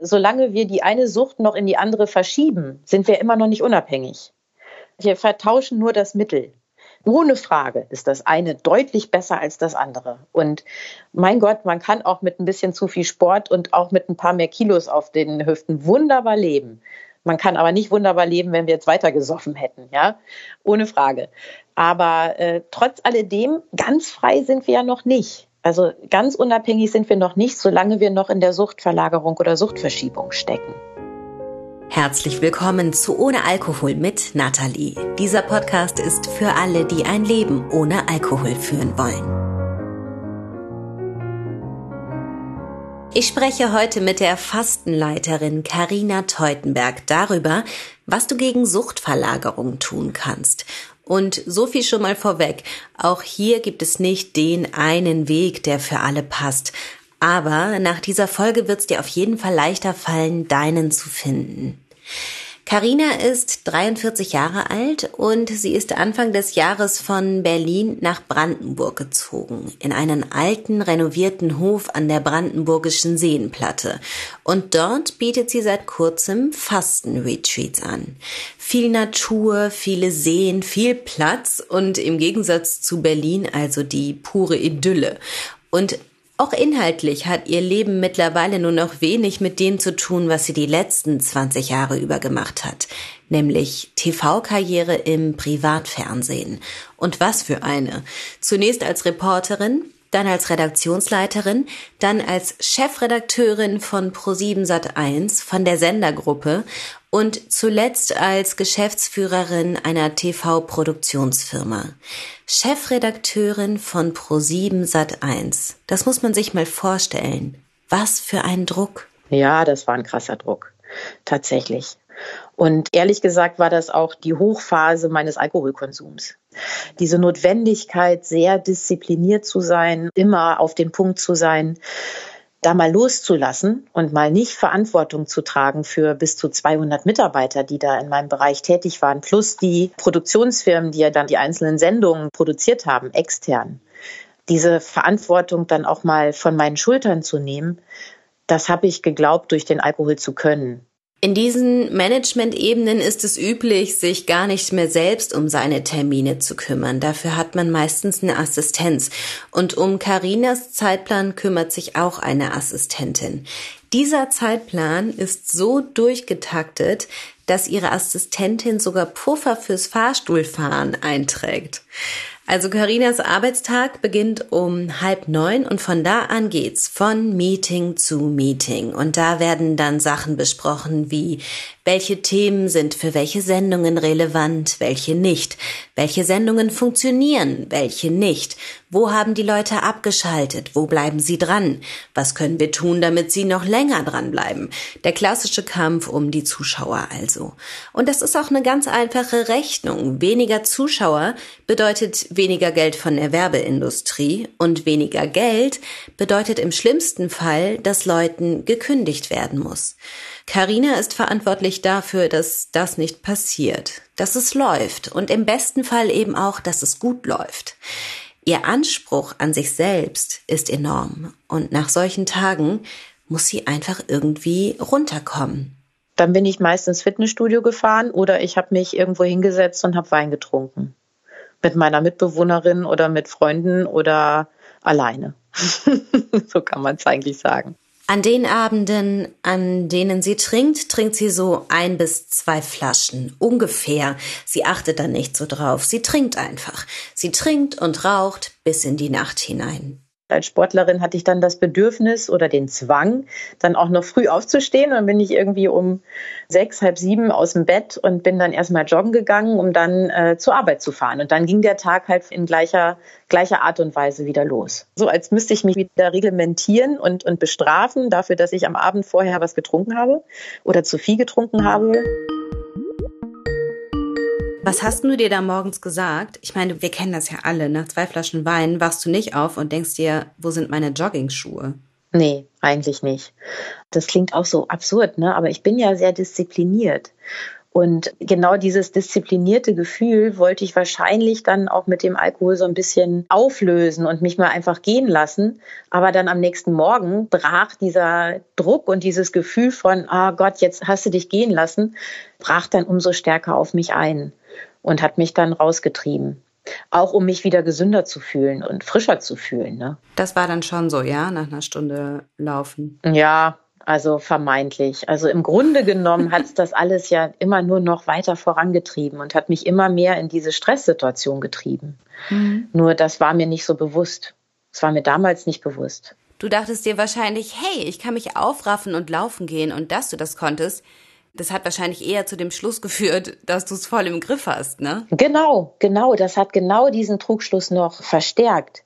Solange wir die eine Sucht noch in die andere verschieben, sind wir immer noch nicht unabhängig. Wir vertauschen nur das Mittel. Ohne Frage ist das eine deutlich besser als das andere. Und mein Gott, man kann auch mit ein bisschen zu viel Sport und auch mit ein paar mehr Kilos auf den Hüften wunderbar leben. Man kann aber nicht wunderbar leben, wenn wir jetzt weiter gesoffen hätten, ja, ohne Frage. Aber äh, trotz alledem, ganz frei sind wir ja noch nicht. Also ganz unabhängig sind wir noch nicht, solange wir noch in der Suchtverlagerung oder Suchtverschiebung stecken. Herzlich willkommen zu Ohne Alkohol mit Nathalie. Dieser Podcast ist für alle, die ein Leben ohne Alkohol führen wollen. Ich spreche heute mit der Fastenleiterin Karina Teutenberg darüber, was du gegen Suchtverlagerung tun kannst. Und so viel schon mal vorweg. Auch hier gibt es nicht den einen Weg, der für alle passt. Aber nach dieser Folge wird es dir auf jeden Fall leichter fallen, deinen zu finden. Karina ist 43 Jahre alt und sie ist Anfang des Jahres von Berlin nach Brandenburg gezogen, in einen alten, renovierten Hof an der Brandenburgischen Seenplatte. Und dort bietet sie seit kurzem Fastenretreats an. Viel Natur, viele Seen, viel Platz und im Gegensatz zu Berlin also die pure Idylle. Und auch inhaltlich hat ihr Leben mittlerweile nur noch wenig mit dem zu tun, was sie die letzten 20 Jahre über gemacht hat, nämlich TV-Karriere im Privatfernsehen. Und was für eine. Zunächst als Reporterin, dann als Redaktionsleiterin, dann als Chefredakteurin von Pro7 Sat1 von der Sendergruppe und zuletzt als Geschäftsführerin einer TV-Produktionsfirma. Chefredakteurin von Pro7 Sat1. Das muss man sich mal vorstellen. Was für ein Druck. Ja, das war ein krasser Druck. Tatsächlich. Und ehrlich gesagt war das auch die Hochphase meines Alkoholkonsums. Diese Notwendigkeit, sehr diszipliniert zu sein, immer auf den Punkt zu sein, da mal loszulassen und mal nicht Verantwortung zu tragen für bis zu 200 Mitarbeiter, die da in meinem Bereich tätig waren, plus die Produktionsfirmen, die ja dann die einzelnen Sendungen produziert haben, extern. Diese Verantwortung dann auch mal von meinen Schultern zu nehmen, das habe ich geglaubt, durch den Alkohol zu können. In diesen Management-Ebenen ist es üblich, sich gar nicht mehr selbst um seine Termine zu kümmern. Dafür hat man meistens eine Assistenz. Und um Karinas Zeitplan kümmert sich auch eine Assistentin. Dieser Zeitplan ist so durchgetaktet, dass ihre Assistentin sogar Puffer fürs Fahrstuhlfahren einträgt. Also Karinas Arbeitstag beginnt um halb neun und von da an geht's von Meeting zu Meeting. Und da werden dann Sachen besprochen wie welche Themen sind für welche Sendungen relevant, welche nicht? Welche Sendungen funktionieren, welche nicht? Wo haben die Leute abgeschaltet? Wo bleiben sie dran? Was können wir tun, damit sie noch länger dranbleiben? Der klassische Kampf um die Zuschauer also. Und das ist auch eine ganz einfache Rechnung. Weniger Zuschauer bedeutet weniger Geld von der Werbeindustrie und weniger Geld bedeutet im schlimmsten Fall, dass Leuten gekündigt werden muss. Karina ist verantwortlich dafür, dass das nicht passiert, dass es läuft und im besten Fall eben auch, dass es gut läuft. Ihr Anspruch an sich selbst ist enorm und nach solchen Tagen muss sie einfach irgendwie runterkommen. Dann bin ich meistens Fitnessstudio gefahren oder ich habe mich irgendwo hingesetzt und habe Wein getrunken. Mit meiner Mitbewohnerin oder mit Freunden oder alleine. so kann man es eigentlich sagen. An den Abenden, an denen sie trinkt, trinkt sie so ein bis zwei Flaschen. Ungefähr. Sie achtet da nicht so drauf. Sie trinkt einfach. Sie trinkt und raucht bis in die Nacht hinein. Als Sportlerin hatte ich dann das Bedürfnis oder den Zwang, dann auch noch früh aufzustehen. Und dann bin ich irgendwie um sechs, halb sieben aus dem Bett und bin dann erstmal joggen gegangen, um dann äh, zur Arbeit zu fahren. Und dann ging der Tag halt in gleicher, gleicher Art und Weise wieder los. So als müsste ich mich wieder reglementieren und, und bestrafen dafür, dass ich am Abend vorher was getrunken habe oder zu viel getrunken habe. Was hast du dir da morgens gesagt? Ich meine, wir kennen das ja alle. Nach zwei Flaschen Wein wachst du nicht auf und denkst dir, wo sind meine Joggingschuhe? Nee, eigentlich nicht. Das klingt auch so absurd, ne? Aber ich bin ja sehr diszipliniert. Und genau dieses disziplinierte Gefühl wollte ich wahrscheinlich dann auch mit dem Alkohol so ein bisschen auflösen und mich mal einfach gehen lassen. Aber dann am nächsten Morgen brach dieser Druck und dieses Gefühl von, ah oh Gott, jetzt hast du dich gehen lassen, brach dann umso stärker auf mich ein und hat mich dann rausgetrieben. Auch um mich wieder gesünder zu fühlen und frischer zu fühlen. Ne? Das war dann schon so, ja, nach einer Stunde Laufen. Ja, also vermeintlich. Also im Grunde genommen hat es das alles ja immer nur noch weiter vorangetrieben und hat mich immer mehr in diese Stresssituation getrieben. Mhm. Nur das war mir nicht so bewusst. Es war mir damals nicht bewusst. Du dachtest dir wahrscheinlich, hey, ich kann mich aufraffen und laufen gehen und dass du das konntest, das hat wahrscheinlich eher zu dem Schluss geführt, dass du es voll im Griff hast, ne? Genau, genau. Das hat genau diesen Trugschluss noch verstärkt.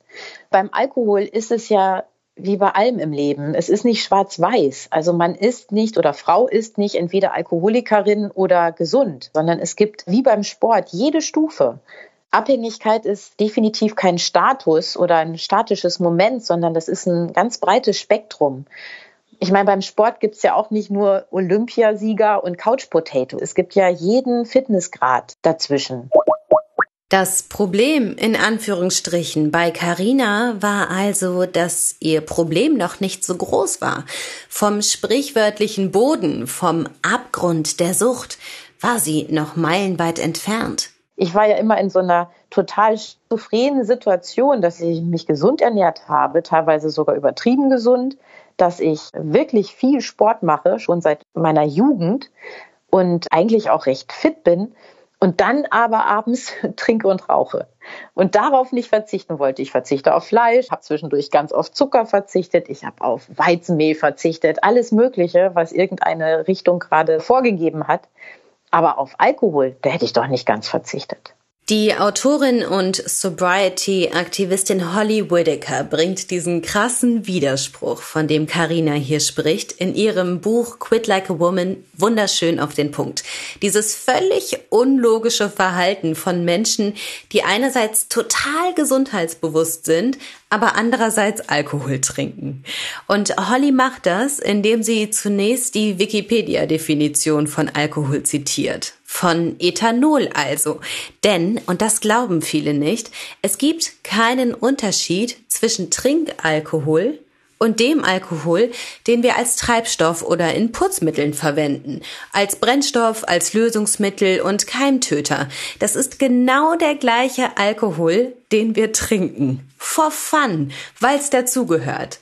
Beim Alkohol ist es ja wie bei allem im Leben. Es ist nicht schwarz-weiß. Also man ist nicht oder Frau ist nicht entweder Alkoholikerin oder gesund, sondern es gibt wie beim Sport jede Stufe. Abhängigkeit ist definitiv kein Status oder ein statisches Moment, sondern das ist ein ganz breites Spektrum. Ich meine, beim Sport gibt es ja auch nicht nur Olympiasieger und Couch Potato. Es gibt ja jeden Fitnessgrad dazwischen. Das Problem in Anführungsstrichen bei Carina war also, dass ihr Problem noch nicht so groß war. Vom sprichwörtlichen Boden, vom Abgrund der Sucht war sie noch meilenweit entfernt. Ich war ja immer in so einer total zufriedenen Situation, dass ich mich gesund ernährt habe, teilweise sogar übertrieben gesund, dass ich wirklich viel Sport mache, schon seit meiner Jugend und eigentlich auch recht fit bin und dann aber abends trinke und rauche. Und darauf nicht verzichten wollte. Ich verzichte auf Fleisch, habe zwischendurch ganz oft Zucker verzichtet, ich habe auf Weizenmehl verzichtet, alles Mögliche, was irgendeine Richtung gerade vorgegeben hat. Aber auf Alkohol, da hätte ich doch nicht ganz verzichtet. Die Autorin und Sobriety-Aktivistin Holly Whitaker bringt diesen krassen Widerspruch, von dem Karina hier spricht, in ihrem Buch Quit Like a Woman wunderschön auf den Punkt. Dieses völlig unlogische Verhalten von Menschen, die einerseits total gesundheitsbewusst sind, aber andererseits Alkohol trinken. Und Holly macht das, indem sie zunächst die Wikipedia-Definition von Alkohol zitiert. Von Ethanol also. Denn, und das glauben viele nicht, es gibt keinen Unterschied zwischen Trinkalkohol und dem Alkohol, den wir als Treibstoff oder in Putzmitteln verwenden, als Brennstoff, als Lösungsmittel und Keimtöter. Das ist genau der gleiche Alkohol, den wir trinken. For fun, weil's dazugehört.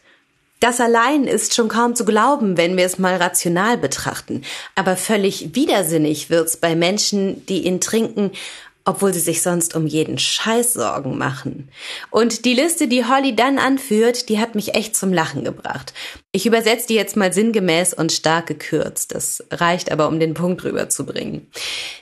Das allein ist schon kaum zu glauben, wenn wir es mal rational betrachten. Aber völlig widersinnig wird's bei Menschen, die ihn trinken, obwohl sie sich sonst um jeden Scheiß Sorgen machen. Und die Liste, die Holly dann anführt, die hat mich echt zum Lachen gebracht. Ich übersetze die jetzt mal sinngemäß und stark gekürzt. Das reicht aber, um den Punkt rüberzubringen.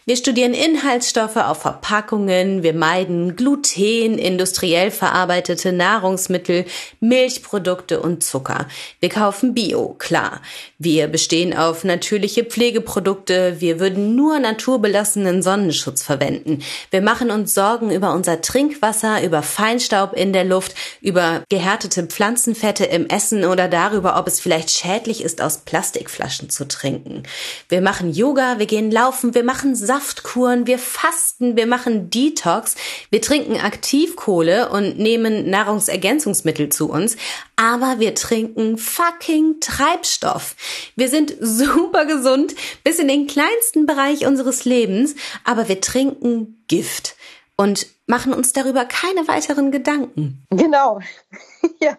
Wir studieren Inhaltsstoffe auf Verpackungen, wir meiden Gluten, industriell verarbeitete Nahrungsmittel, Milchprodukte und Zucker. Wir kaufen Bio, klar. Wir bestehen auf natürliche Pflegeprodukte, wir würden nur naturbelassenen Sonnenschutz verwenden. Wir machen uns Sorgen über unser Trinkwasser, über Feinstaub in der Luft, über gehärtete Pflanzenfette im Essen oder darüber, ob es vielleicht schädlich ist, aus Plastikflaschen zu trinken. Wir machen Yoga, wir gehen laufen, wir machen Saftkuren, wir fasten, wir machen Detox, wir trinken Aktivkohle und nehmen Nahrungsergänzungsmittel zu uns, aber wir trinken fucking Treibstoff. Wir sind super gesund bis in den kleinsten Bereich unseres Lebens, aber wir trinken Gift und machen uns darüber keine weiteren Gedanken. Genau. ja.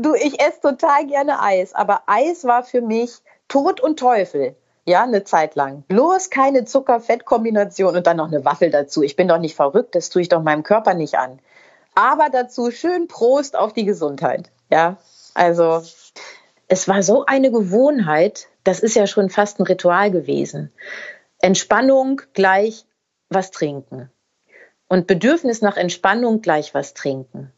Du, ich esse total gerne Eis, aber Eis war für mich Tod und Teufel. Ja, eine Zeit lang. Bloß keine Zucker-Fett-Kombination und dann noch eine Waffel dazu. Ich bin doch nicht verrückt, das tue ich doch meinem Körper nicht an. Aber dazu schön Prost auf die Gesundheit. Ja, also es war so eine Gewohnheit, das ist ja schon fast ein Ritual gewesen. Entspannung gleich was trinken. Und Bedürfnis nach Entspannung gleich was trinken.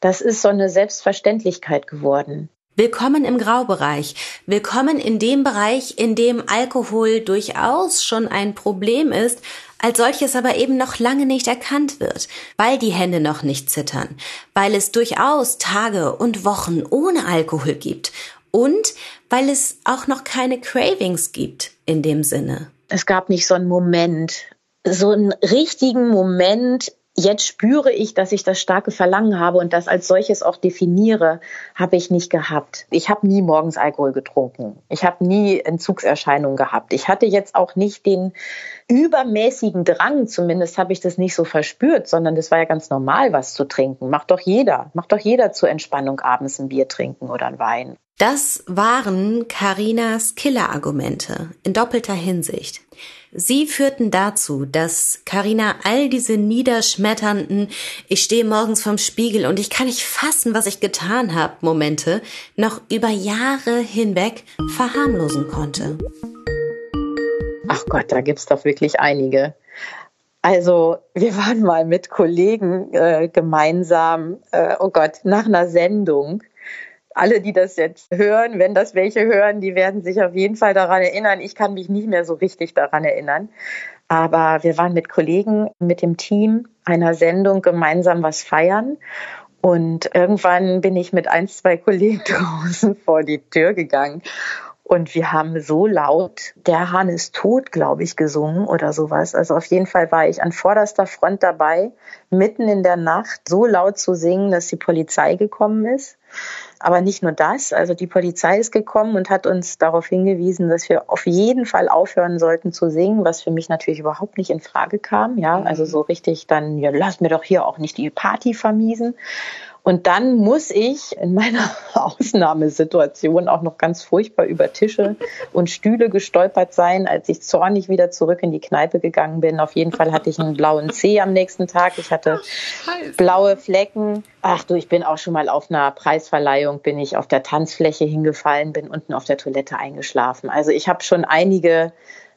Das ist so eine Selbstverständlichkeit geworden. Willkommen im Graubereich. Willkommen in dem Bereich, in dem Alkohol durchaus schon ein Problem ist, als solches aber eben noch lange nicht erkannt wird, weil die Hände noch nicht zittern, weil es durchaus Tage und Wochen ohne Alkohol gibt und weil es auch noch keine Cravings gibt in dem Sinne. Es gab nicht so einen Moment, so einen richtigen Moment, jetzt spüre ich, dass ich das starke Verlangen habe und das als solches auch definiere, habe ich nicht gehabt. Ich habe nie morgens Alkohol getrunken. Ich habe nie Entzugserscheinungen gehabt. Ich hatte jetzt auch nicht den übermäßigen Drang, zumindest habe ich das nicht so verspürt, sondern das war ja ganz normal, was zu trinken. Macht doch jeder. Macht doch jeder zur Entspannung abends ein Bier trinken oder ein Wein. Das waren Karinas Killerargumente in doppelter Hinsicht. Sie führten dazu, dass Karina all diese niederschmetternden Ich stehe morgens vorm Spiegel und ich kann nicht fassen, was ich getan habe Momente noch über Jahre hinweg verharmlosen konnte. Ach Gott, da gibt's doch wirklich einige. Also wir waren mal mit Kollegen äh, gemeinsam, äh, oh Gott, nach einer Sendung alle, die das jetzt hören, wenn das welche hören, die werden sich auf jeden Fall daran erinnern. Ich kann mich nicht mehr so richtig daran erinnern. Aber wir waren mit Kollegen, mit dem Team einer Sendung gemeinsam was feiern. Und irgendwann bin ich mit ein, zwei Kollegen draußen vor die Tür gegangen. Und wir haben so laut, der Hahn ist tot, glaube ich, gesungen oder sowas. Also auf jeden Fall war ich an vorderster Front dabei, mitten in der Nacht so laut zu singen, dass die Polizei gekommen ist. Aber nicht nur das, also die Polizei ist gekommen und hat uns darauf hingewiesen, dass wir auf jeden Fall aufhören sollten zu singen, was für mich natürlich überhaupt nicht in Frage kam. Ja, also so richtig dann, ja, lass mir doch hier auch nicht die Party vermiesen. Und dann muss ich in meiner Ausnahmesituation auch noch ganz furchtbar über Tische und Stühle gestolpert sein, als ich zornig wieder zurück in die Kneipe gegangen bin. Auf jeden Fall hatte ich einen blauen Zeh am nächsten Tag. Ich hatte blaue Flecken. Ach du, ich bin auch schon mal auf einer Preisverleihung, bin ich auf der Tanzfläche hingefallen, bin unten auf der Toilette eingeschlafen. Also ich habe schon einige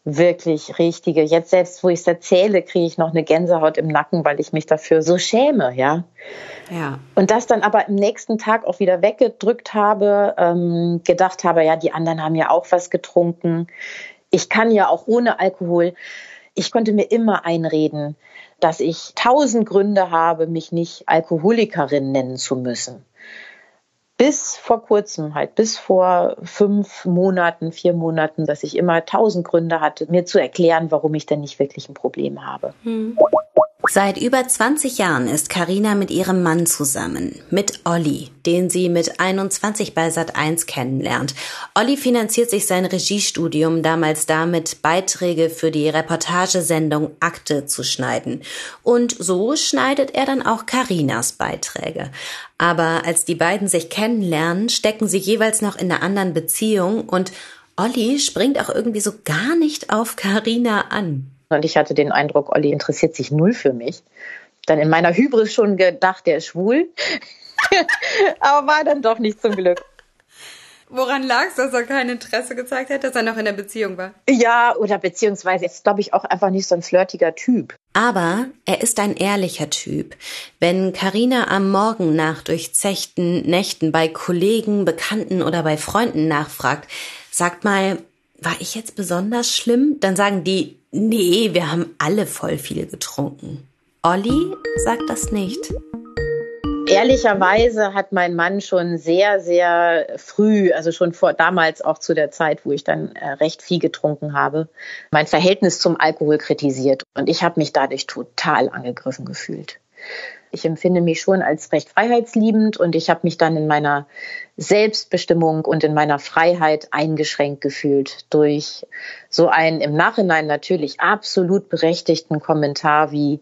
wirklich richtige. Jetzt selbst, wo ich es erzähle, kriege ich noch eine Gänsehaut im Nacken, weil ich mich dafür so schäme, ja. Ja. Und das dann aber im nächsten Tag auch wieder weggedrückt habe, ähm, gedacht habe, ja, die anderen haben ja auch was getrunken. Ich kann ja auch ohne Alkohol. Ich konnte mir immer einreden, dass ich tausend Gründe habe, mich nicht Alkoholikerin nennen zu müssen bis vor kurzem halt, bis vor fünf Monaten, vier Monaten, dass ich immer tausend Gründe hatte, mir zu erklären, warum ich denn nicht wirklich ein Problem habe. Hm. Seit über 20 Jahren ist Karina mit ihrem Mann zusammen, mit Olli, den sie mit 21 bei Sat1 kennenlernt. Olli finanziert sich sein Regiestudium damals damit, Beiträge für die Reportagesendung Akte zu schneiden. Und so schneidet er dann auch Karinas Beiträge. Aber als die beiden sich kennenlernen, stecken sie jeweils noch in einer anderen Beziehung und Olli springt auch irgendwie so gar nicht auf Karina an. Und ich hatte den Eindruck, Olli interessiert sich null für mich. Dann in meiner Hybris schon gedacht, der ist schwul. Aber war dann doch nicht zum Glück. Woran lag es, dass er kein Interesse gezeigt hat, dass er noch in der Beziehung war? Ja, oder beziehungsweise ist, glaube ich, auch einfach nicht so ein flirtiger Typ. Aber er ist ein ehrlicher Typ. Wenn Karina am Morgen nach durchzechten Nächten bei Kollegen, Bekannten oder bei Freunden nachfragt, sagt mal, war ich jetzt besonders schlimm? Dann sagen die, nee, wir haben alle voll viel getrunken. Olli sagt das nicht. Ehrlicherweise hat mein Mann schon sehr, sehr früh, also schon vor damals auch zu der Zeit, wo ich dann äh, recht viel getrunken habe, mein Verhältnis zum Alkohol kritisiert. Und ich habe mich dadurch total angegriffen gefühlt. Ich empfinde mich schon als recht freiheitsliebend und ich habe mich dann in meiner Selbstbestimmung und in meiner Freiheit eingeschränkt gefühlt durch so einen im Nachhinein natürlich absolut berechtigten Kommentar wie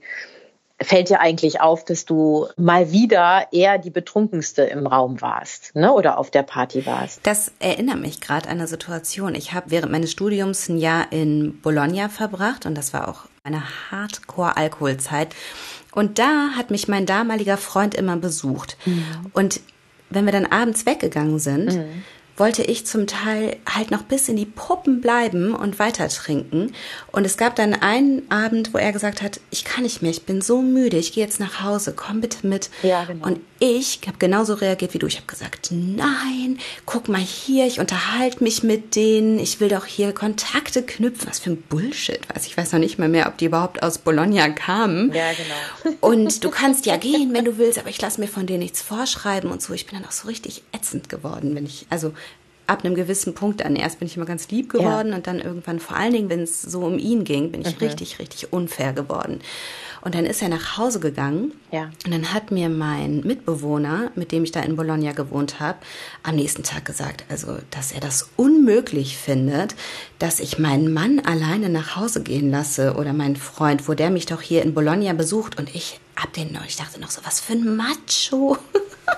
fällt dir eigentlich auf, dass du mal wieder eher die Betrunkenste im Raum warst, ne? Oder auf der Party warst? Das erinnert mich gerade an eine Situation. Ich habe während meines Studiums ein Jahr in Bologna verbracht und das war auch eine Hardcore-Alkoholzeit. Und da hat mich mein damaliger Freund immer besucht. Mhm. Und wenn wir dann abends weggegangen sind, mhm wollte ich zum Teil halt noch bis in die Puppen bleiben und weiter trinken. Und es gab dann einen Abend, wo er gesagt hat, ich kann nicht mehr, ich bin so müde, ich gehe jetzt nach Hause, komm bitte mit. Ja, genau. Und ich habe genauso reagiert wie du. Ich habe gesagt, nein, guck mal hier, ich unterhalte mich mit denen, ich will doch hier Kontakte knüpfen. Was für ein Bullshit, was ich weiß noch nicht mal mehr, ob die überhaupt aus Bologna kamen. Ja, genau. Und du kannst ja gehen, wenn du willst, aber ich lasse mir von denen nichts vorschreiben und so. Ich bin dann auch so richtig ätzend geworden, wenn ich, also ab einem gewissen Punkt dann. Erst bin ich immer ganz lieb geworden ja. und dann irgendwann, vor allen Dingen, wenn es so um ihn ging, bin ich mhm. richtig, richtig unfair geworden. Und dann ist er nach Hause gegangen. Ja. Und dann hat mir mein Mitbewohner, mit dem ich da in Bologna gewohnt habe, am nächsten Tag gesagt, also, dass er das unmöglich findet, dass ich meinen Mann alleine nach Hause gehen lasse oder meinen Freund, wo der mich doch hier in Bologna besucht und ich hab den ich dachte noch so, was für ein Macho.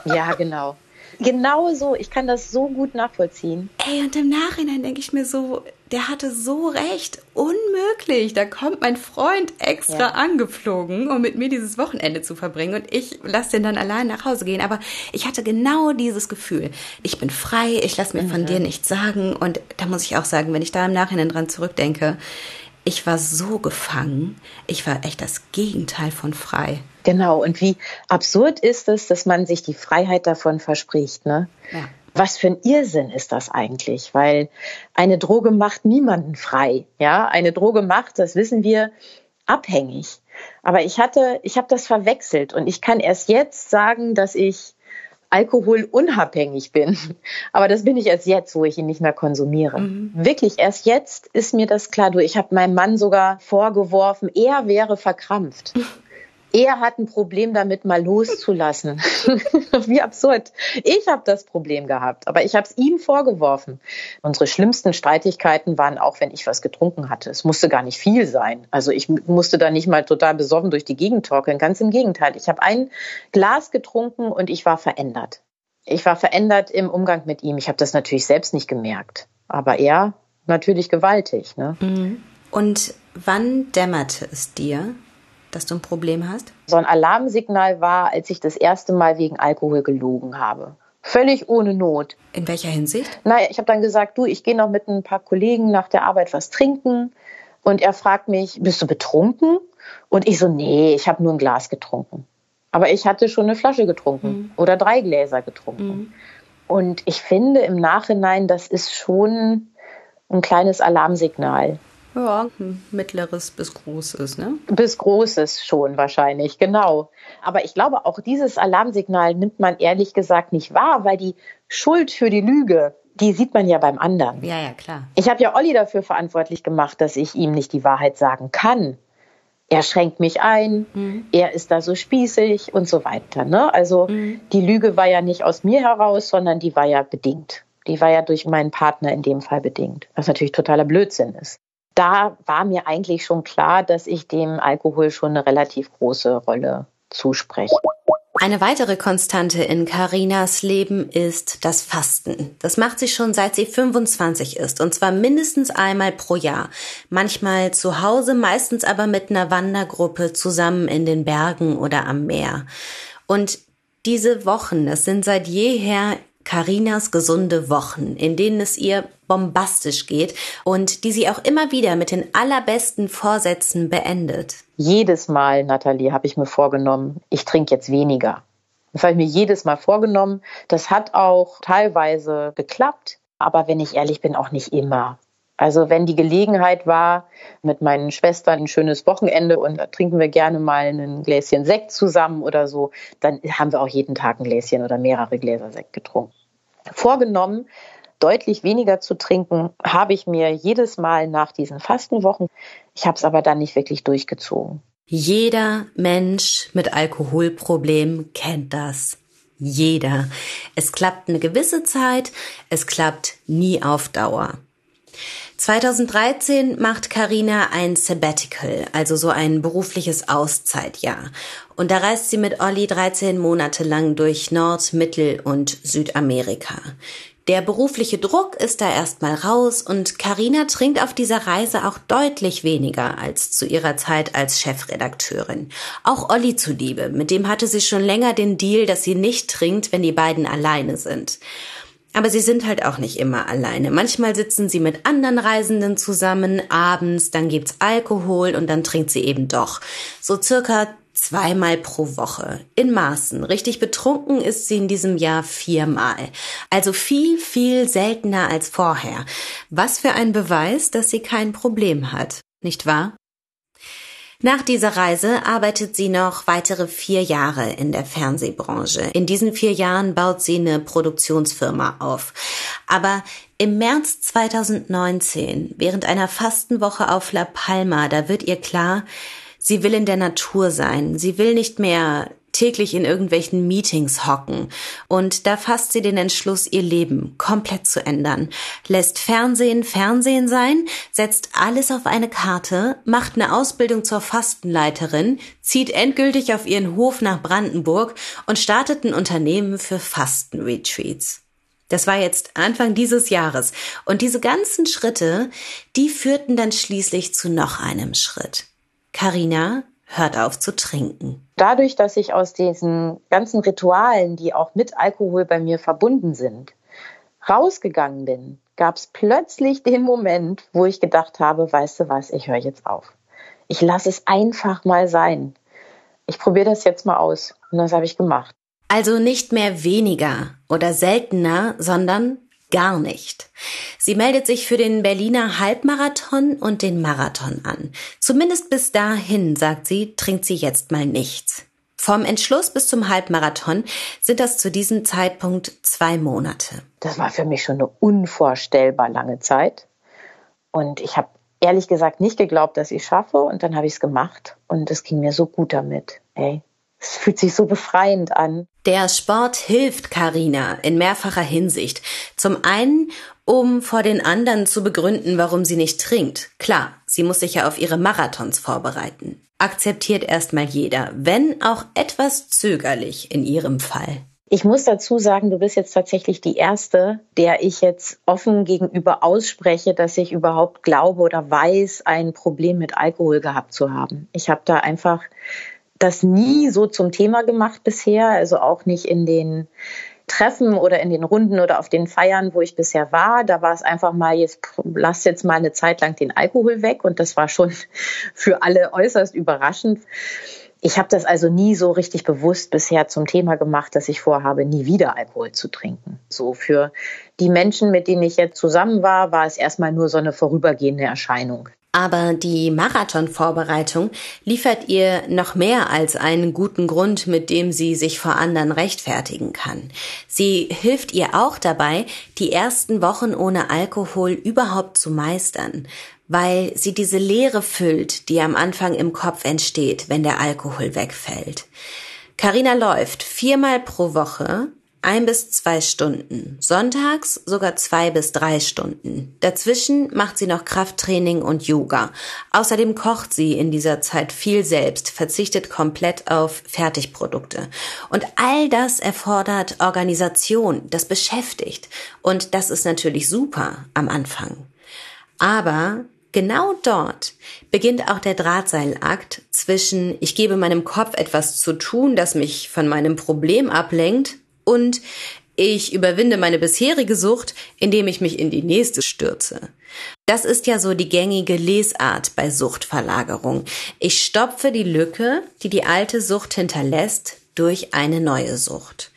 Ja, genau. Genau so, ich kann das so gut nachvollziehen. Ey, und im Nachhinein denke ich mir so, der hatte so recht, unmöglich. Da kommt mein Freund extra ja. angeflogen, um mit mir dieses Wochenende zu verbringen und ich lasse den dann allein nach Hause gehen. Aber ich hatte genau dieses Gefühl. Ich bin frei, ich lasse mir mhm. von dir nichts sagen und da muss ich auch sagen, wenn ich da im Nachhinein dran zurückdenke, ich war so gefangen. Ich war echt das Gegenteil von frei. Genau. Und wie absurd ist es, dass man sich die Freiheit davon verspricht, ne? Ja. Was für ein Irrsinn ist das eigentlich? Weil eine Droge macht niemanden frei. Ja, eine Droge macht, das wissen wir, abhängig. Aber ich hatte, ich habe das verwechselt und ich kann erst jetzt sagen, dass ich alkoholunabhängig bin. Aber das bin ich erst jetzt, wo ich ihn nicht mehr konsumiere. Mhm. Wirklich, erst jetzt ist mir das klar. Du, ich habe meinem Mann sogar vorgeworfen, er wäre verkrampft. Er hat ein Problem damit, mal loszulassen. Wie absurd. Ich habe das Problem gehabt, aber ich habe es ihm vorgeworfen. Unsere schlimmsten Streitigkeiten waren auch, wenn ich was getrunken hatte. Es musste gar nicht viel sein. Also ich musste da nicht mal total besoffen durch die Gegend torkeln. Ganz im Gegenteil. Ich habe ein Glas getrunken und ich war verändert. Ich war verändert im Umgang mit ihm. Ich habe das natürlich selbst nicht gemerkt. Aber er natürlich gewaltig. Ne? Mhm. Und wann dämmerte es dir, dass du ein Problem hast? So ein Alarmsignal war, als ich das erste Mal wegen Alkohol gelogen habe. Völlig ohne Not. In welcher Hinsicht? Naja, ich habe dann gesagt, du, ich gehe noch mit ein paar Kollegen nach der Arbeit was trinken. Und er fragt mich, bist du betrunken? Und ich so, nee, ich habe nur ein Glas getrunken. Aber ich hatte schon eine Flasche getrunken mhm. oder drei Gläser getrunken. Mhm. Und ich finde im Nachhinein, das ist schon ein kleines Alarmsignal. Ja, mittleres bis großes, ne? Bis großes schon wahrscheinlich, genau. Aber ich glaube, auch dieses Alarmsignal nimmt man ehrlich gesagt nicht wahr, weil die Schuld für die Lüge, die sieht man ja beim anderen. Ja, ja, klar. Ich habe ja Olli dafür verantwortlich gemacht, dass ich ihm nicht die Wahrheit sagen kann. Er schränkt mich ein, mhm. er ist da so spießig und so weiter. Ne? Also mhm. die Lüge war ja nicht aus mir heraus, sondern die war ja bedingt. Die war ja durch meinen Partner in dem Fall bedingt, was natürlich totaler Blödsinn ist da war mir eigentlich schon klar, dass ich dem Alkohol schon eine relativ große Rolle zuspreche. Eine weitere Konstante in Karinas Leben ist das Fasten. Das macht sie schon seit sie 25 ist und zwar mindestens einmal pro Jahr. Manchmal zu Hause, meistens aber mit einer Wandergruppe zusammen in den Bergen oder am Meer. Und diese Wochen, das sind seit jeher Karinas gesunde Wochen, in denen es ihr bombastisch geht und die sie auch immer wieder mit den allerbesten Vorsätzen beendet. Jedes Mal, Nathalie, habe ich mir vorgenommen, ich trinke jetzt weniger. Das habe ich mir jedes Mal vorgenommen. Das hat auch teilweise geklappt, aber wenn ich ehrlich bin, auch nicht immer. Also wenn die Gelegenheit war, mit meinen Schwestern ein schönes Wochenende und da trinken wir gerne mal ein Gläschen Sekt zusammen oder so, dann haben wir auch jeden Tag ein Gläschen oder mehrere Gläser Sekt getrunken. Vorgenommen, deutlich weniger zu trinken, habe ich mir jedes Mal nach diesen Fastenwochen. Ich habe es aber dann nicht wirklich durchgezogen. Jeder Mensch mit Alkoholproblem kennt das. Jeder. Es klappt eine gewisse Zeit, es klappt nie auf Dauer. 2013 macht Karina ein Sabbatical, also so ein berufliches Auszeitjahr. Und da reist sie mit Olli 13 Monate lang durch Nord-, Mittel- und Südamerika. Der berufliche Druck ist da erstmal raus und Karina trinkt auf dieser Reise auch deutlich weniger als zu ihrer Zeit als Chefredakteurin. Auch Olli zuliebe, mit dem hatte sie schon länger den Deal, dass sie nicht trinkt, wenn die beiden alleine sind. Aber sie sind halt auch nicht immer alleine. Manchmal sitzen sie mit anderen Reisenden zusammen, abends, dann gibt's Alkohol und dann trinkt sie eben doch. So circa zweimal pro Woche. In Maßen. Richtig betrunken ist sie in diesem Jahr viermal. Also viel, viel seltener als vorher. Was für ein Beweis, dass sie kein Problem hat. Nicht wahr? Nach dieser Reise arbeitet sie noch weitere vier Jahre in der Fernsehbranche. In diesen vier Jahren baut sie eine Produktionsfirma auf. Aber im März 2019, während einer Fastenwoche auf La Palma, da wird ihr klar, sie will in der Natur sein. Sie will nicht mehr täglich in irgendwelchen Meetings hocken. Und da fasst sie den Entschluss, ihr Leben komplett zu ändern. Lässt Fernsehen Fernsehen sein, setzt alles auf eine Karte, macht eine Ausbildung zur Fastenleiterin, zieht endgültig auf ihren Hof nach Brandenburg und startet ein Unternehmen für Fastenretreats. Das war jetzt Anfang dieses Jahres. Und diese ganzen Schritte, die führten dann schließlich zu noch einem Schritt. Carina hört auf zu trinken. Dadurch, dass ich aus diesen ganzen Ritualen, die auch mit Alkohol bei mir verbunden sind, rausgegangen bin, gab es plötzlich den Moment, wo ich gedacht habe, weißt du was, ich höre jetzt auf. Ich lasse es einfach mal sein. Ich probiere das jetzt mal aus. Und das habe ich gemacht. Also nicht mehr weniger oder seltener, sondern gar nicht. Sie meldet sich für den Berliner Halbmarathon und den Marathon an. Zumindest bis dahin, sagt sie, trinkt sie jetzt mal nichts. Vom Entschluss bis zum Halbmarathon sind das zu diesem Zeitpunkt zwei Monate. Das war für mich schon eine unvorstellbar lange Zeit. Und ich habe ehrlich gesagt nicht geglaubt, dass ich es schaffe. Und dann habe ich es gemacht. Und es ging mir so gut damit. Ey, es fühlt sich so befreiend an. Der Sport hilft Karina in mehrfacher Hinsicht. Zum einen, um vor den anderen zu begründen, warum sie nicht trinkt. Klar, sie muss sich ja auf ihre Marathons vorbereiten. Akzeptiert erstmal jeder, wenn auch etwas zögerlich in ihrem Fall. Ich muss dazu sagen, du bist jetzt tatsächlich die Erste, der ich jetzt offen gegenüber ausspreche, dass ich überhaupt glaube oder weiß, ein Problem mit Alkohol gehabt zu haben. Ich habe da einfach das nie so zum Thema gemacht bisher, also auch nicht in den Treffen oder in den Runden oder auf den Feiern, wo ich bisher war. Da war es einfach mal, jetzt lass jetzt mal eine Zeit lang den Alkohol weg und das war schon für alle äußerst überraschend. Ich habe das also nie so richtig bewusst bisher zum Thema gemacht, dass ich vorhabe, nie wieder Alkohol zu trinken. So für die Menschen, mit denen ich jetzt zusammen war, war es erstmal nur so eine vorübergehende Erscheinung. Aber die Marathonvorbereitung liefert ihr noch mehr als einen guten Grund, mit dem sie sich vor anderen rechtfertigen kann. Sie hilft ihr auch dabei, die ersten Wochen ohne Alkohol überhaupt zu meistern, weil sie diese Leere füllt, die am Anfang im Kopf entsteht, wenn der Alkohol wegfällt. Carina läuft viermal pro Woche ein bis zwei Stunden. Sonntags sogar zwei bis drei Stunden. Dazwischen macht sie noch Krafttraining und Yoga. Außerdem kocht sie in dieser Zeit viel selbst, verzichtet komplett auf Fertigprodukte. Und all das erfordert Organisation, das beschäftigt. Und das ist natürlich super am Anfang. Aber Genau dort beginnt auch der Drahtseilakt zwischen ich gebe meinem Kopf etwas zu tun, das mich von meinem Problem ablenkt, und ich überwinde meine bisherige Sucht, indem ich mich in die nächste stürze. Das ist ja so die gängige Lesart bei Suchtverlagerung. Ich stopfe die Lücke, die die alte Sucht hinterlässt, durch eine neue Sucht.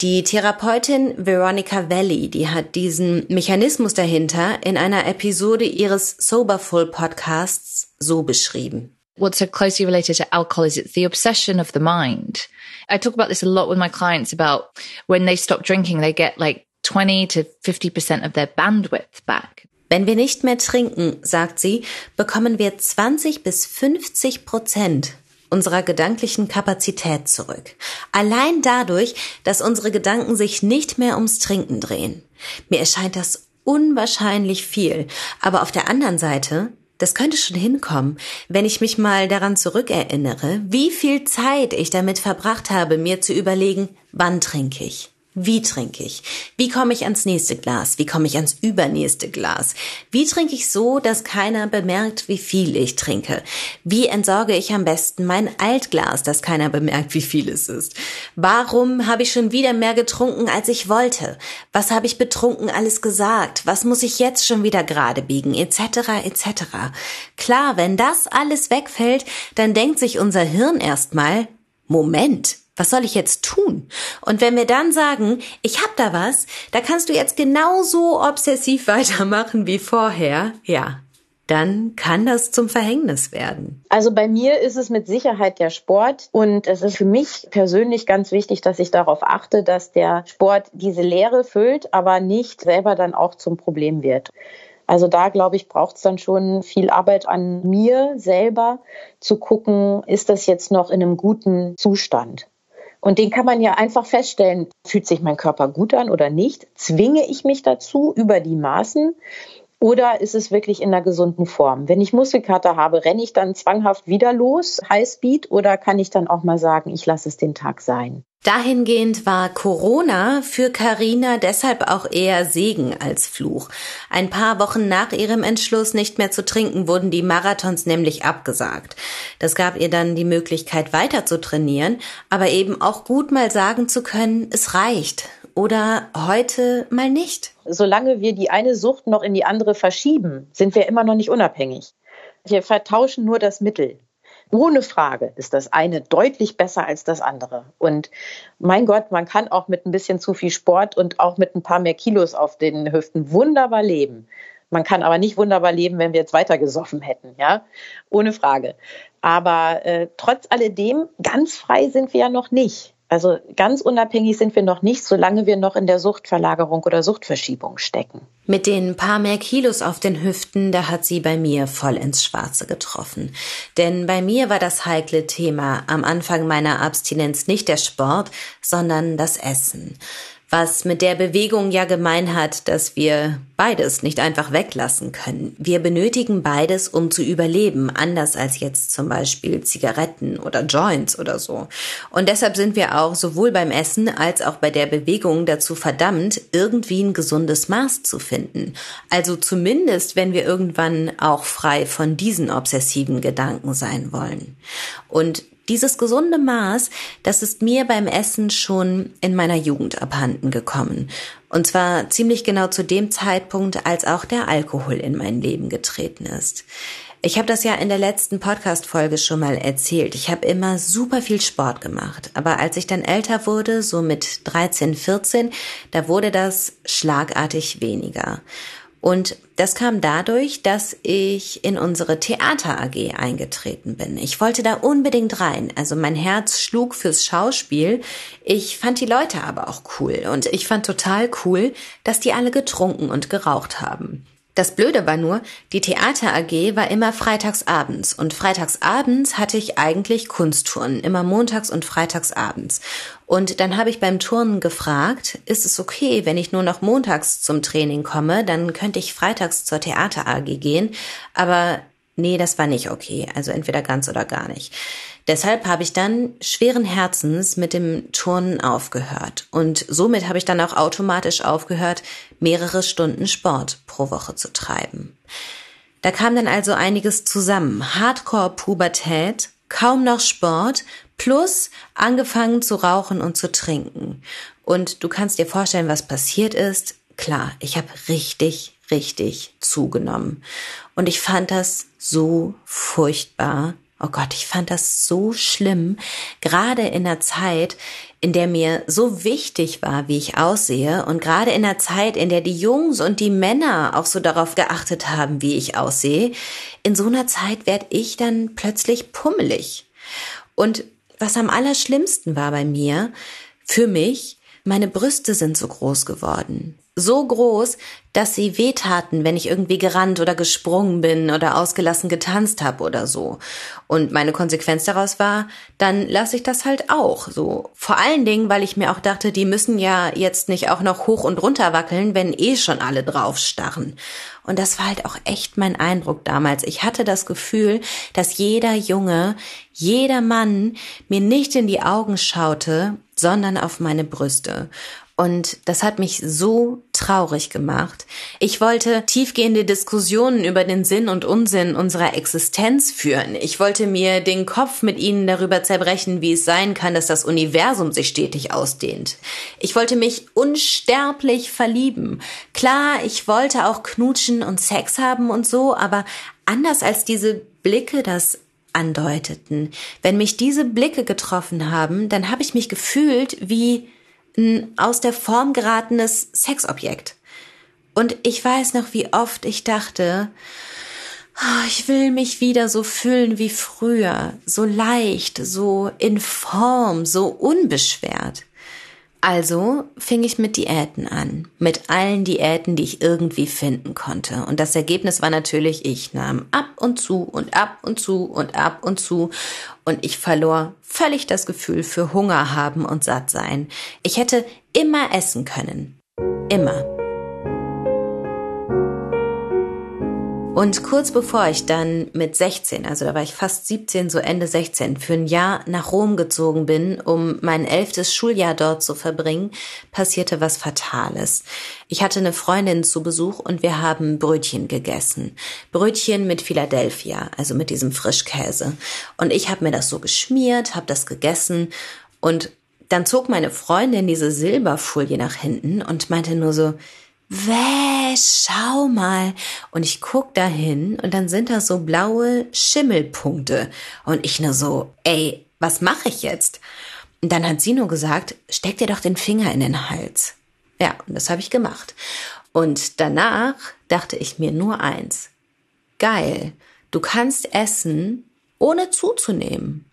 Die Therapeutin Veronica Valley, die hat diesen Mechanismus dahinter in einer Episode ihres Soberful Podcasts so beschrieben. What's so closely related to alcohol is it's the obsession of the mind. I talk about this a lot with my clients about when they stop drinking, they get like 20 to 50% of their bandwidth back. Wenn wir nicht mehr trinken, sagt sie, bekommen wir 20 bis 50 Prozent unserer gedanklichen Kapazität zurück. Allein dadurch, dass unsere Gedanken sich nicht mehr ums Trinken drehen. Mir erscheint das unwahrscheinlich viel. Aber auf der anderen Seite das könnte schon hinkommen, wenn ich mich mal daran zurückerinnere, wie viel Zeit ich damit verbracht habe, mir zu überlegen, wann trinke ich. Wie trinke ich? Wie komme ich ans nächste Glas? Wie komme ich ans übernächste Glas? Wie trinke ich so, dass keiner bemerkt, wie viel ich trinke? Wie entsorge ich am besten mein Altglas, dass keiner bemerkt, wie viel es ist? Warum habe ich schon wieder mehr getrunken, als ich wollte? Was habe ich betrunken alles gesagt? Was muss ich jetzt schon wieder gerade biegen? Etc. etc. Klar, wenn das alles wegfällt, dann denkt sich unser Hirn erstmal, Moment, was soll ich jetzt tun? Und wenn wir dann sagen, ich hab da was, da kannst du jetzt genauso obsessiv weitermachen wie vorher, ja, dann kann das zum Verhängnis werden. Also bei mir ist es mit Sicherheit der Sport und es ist für mich persönlich ganz wichtig, dass ich darauf achte, dass der Sport diese Leere füllt, aber nicht selber dann auch zum Problem wird. Also da, glaube ich, braucht es dann schon viel Arbeit an mir selber zu gucken, ist das jetzt noch in einem guten Zustand? Und den kann man ja einfach feststellen, fühlt sich mein Körper gut an oder nicht? Zwinge ich mich dazu über die Maßen? Oder ist es wirklich in einer gesunden Form? Wenn ich Muskelkater habe, renne ich dann zwanghaft wieder los, Highspeed, oder kann ich dann auch mal sagen, ich lasse es den Tag sein? Dahingehend war Corona für Carina deshalb auch eher Segen als Fluch. Ein paar Wochen nach ihrem Entschluss, nicht mehr zu trinken, wurden die Marathons nämlich abgesagt. Das gab ihr dann die Möglichkeit weiter zu trainieren, aber eben auch gut mal sagen zu können, es reicht oder heute mal nicht? Solange wir die eine Sucht noch in die andere verschieben, sind wir immer noch nicht unabhängig. Wir vertauschen nur das Mittel. Ohne Frage ist das eine deutlich besser als das andere. Und mein Gott, man kann auch mit ein bisschen zu viel Sport und auch mit ein paar mehr Kilos auf den Hüften wunderbar leben. Man kann aber nicht wunderbar leben, wenn wir jetzt weiter gesoffen hätten, ja, ohne Frage. Aber äh, trotz alledem, ganz frei sind wir ja noch nicht. Also ganz unabhängig sind wir noch nicht, solange wir noch in der Suchtverlagerung oder Suchtverschiebung stecken. Mit den paar mehr Kilos auf den Hüften, da hat sie bei mir voll ins Schwarze getroffen. Denn bei mir war das heikle Thema am Anfang meiner Abstinenz nicht der Sport, sondern das Essen was mit der Bewegung ja gemein hat, dass wir beides nicht einfach weglassen können. Wir benötigen beides, um zu überleben, anders als jetzt zum Beispiel Zigaretten oder Joints oder so. Und deshalb sind wir auch sowohl beim Essen als auch bei der Bewegung dazu verdammt, irgendwie ein gesundes Maß zu finden. Also zumindest, wenn wir irgendwann auch frei von diesen obsessiven Gedanken sein wollen. Und dieses gesunde Maß, das ist mir beim Essen schon in meiner Jugend abhanden gekommen. Und zwar ziemlich genau zu dem Zeitpunkt, als auch der Alkohol in mein Leben getreten ist. Ich habe das ja in der letzten Podcast-Folge schon mal erzählt. Ich habe immer super viel Sport gemacht. Aber als ich dann älter wurde, so mit 13, 14, da wurde das schlagartig weniger. Und das kam dadurch, dass ich in unsere Theater AG eingetreten bin. Ich wollte da unbedingt rein. Also mein Herz schlug fürs Schauspiel. Ich fand die Leute aber auch cool. Und ich fand total cool, dass die alle getrunken und geraucht haben. Das Blöde war nur, die Theater AG war immer freitagsabends und freitagsabends hatte ich eigentlich Kunsttouren, immer montags und freitagsabends. Und dann habe ich beim Turnen gefragt, ist es okay, wenn ich nur noch montags zum Training komme, dann könnte ich freitags zur Theater AG gehen, aber nee, das war nicht okay, also entweder ganz oder gar nicht. Deshalb habe ich dann schweren Herzens mit dem Turnen aufgehört. Und somit habe ich dann auch automatisch aufgehört, mehrere Stunden Sport pro Woche zu treiben. Da kam dann also einiges zusammen. Hardcore-Pubertät, kaum noch Sport, plus angefangen zu rauchen und zu trinken. Und du kannst dir vorstellen, was passiert ist. Klar, ich habe richtig, richtig zugenommen. Und ich fand das so furchtbar, Oh Gott, ich fand das so schlimm, gerade in der Zeit, in der mir so wichtig war, wie ich aussehe und gerade in der Zeit, in der die Jungs und die Männer auch so darauf geachtet haben, wie ich aussehe, in so einer Zeit werde ich dann plötzlich pummelig. Und was am allerschlimmsten war bei mir, für mich, meine Brüste sind so groß geworden so groß, dass sie wehtaten, wenn ich irgendwie gerannt oder gesprungen bin oder ausgelassen getanzt habe oder so. Und meine Konsequenz daraus war, dann lasse ich das halt auch so. Vor allen Dingen, weil ich mir auch dachte, die müssen ja jetzt nicht auch noch hoch und runter wackeln, wenn eh schon alle drauf starren. Und das war halt auch echt mein Eindruck damals. Ich hatte das Gefühl, dass jeder Junge, jeder Mann mir nicht in die Augen schaute, sondern auf meine Brüste. Und das hat mich so traurig gemacht. Ich wollte tiefgehende Diskussionen über den Sinn und Unsinn unserer Existenz führen. Ich wollte mir den Kopf mit ihnen darüber zerbrechen, wie es sein kann, dass das Universum sich stetig ausdehnt. Ich wollte mich unsterblich verlieben. Klar, ich wollte auch knutschen und Sex haben und so, aber anders als diese Blicke das andeuteten. Wenn mich diese Blicke getroffen haben, dann habe ich mich gefühlt wie ein aus der Form geratenes Sexobjekt. Und ich weiß noch, wie oft ich dachte, oh, ich will mich wieder so fühlen wie früher, so leicht, so in Form, so unbeschwert. Also fing ich mit Diäten an, mit allen Diäten, die ich irgendwie finden konnte. Und das Ergebnis war natürlich, ich nahm ab und zu und ab und zu und ab und zu und ich verlor völlig das Gefühl für Hunger haben und satt sein. Ich hätte immer essen können. Immer. Und kurz bevor ich dann mit 16, also da war ich fast 17, so Ende 16, für ein Jahr nach Rom gezogen bin, um mein elftes Schuljahr dort zu verbringen, passierte was Fatales. Ich hatte eine Freundin zu Besuch und wir haben Brötchen gegessen. Brötchen mit Philadelphia, also mit diesem Frischkäse. Und ich habe mir das so geschmiert, habe das gegessen und dann zog meine Freundin diese Silberfolie nach hinten und meinte nur so, Wäh, schau mal. Und ich guck da hin und dann sind da so blaue Schimmelpunkte. Und ich nur so, ey, was mache ich jetzt? Und dann hat sie nur gesagt, steck dir doch den Finger in den Hals. Ja, und das habe ich gemacht. Und danach dachte ich mir nur eins. Geil, du kannst essen, ohne zuzunehmen.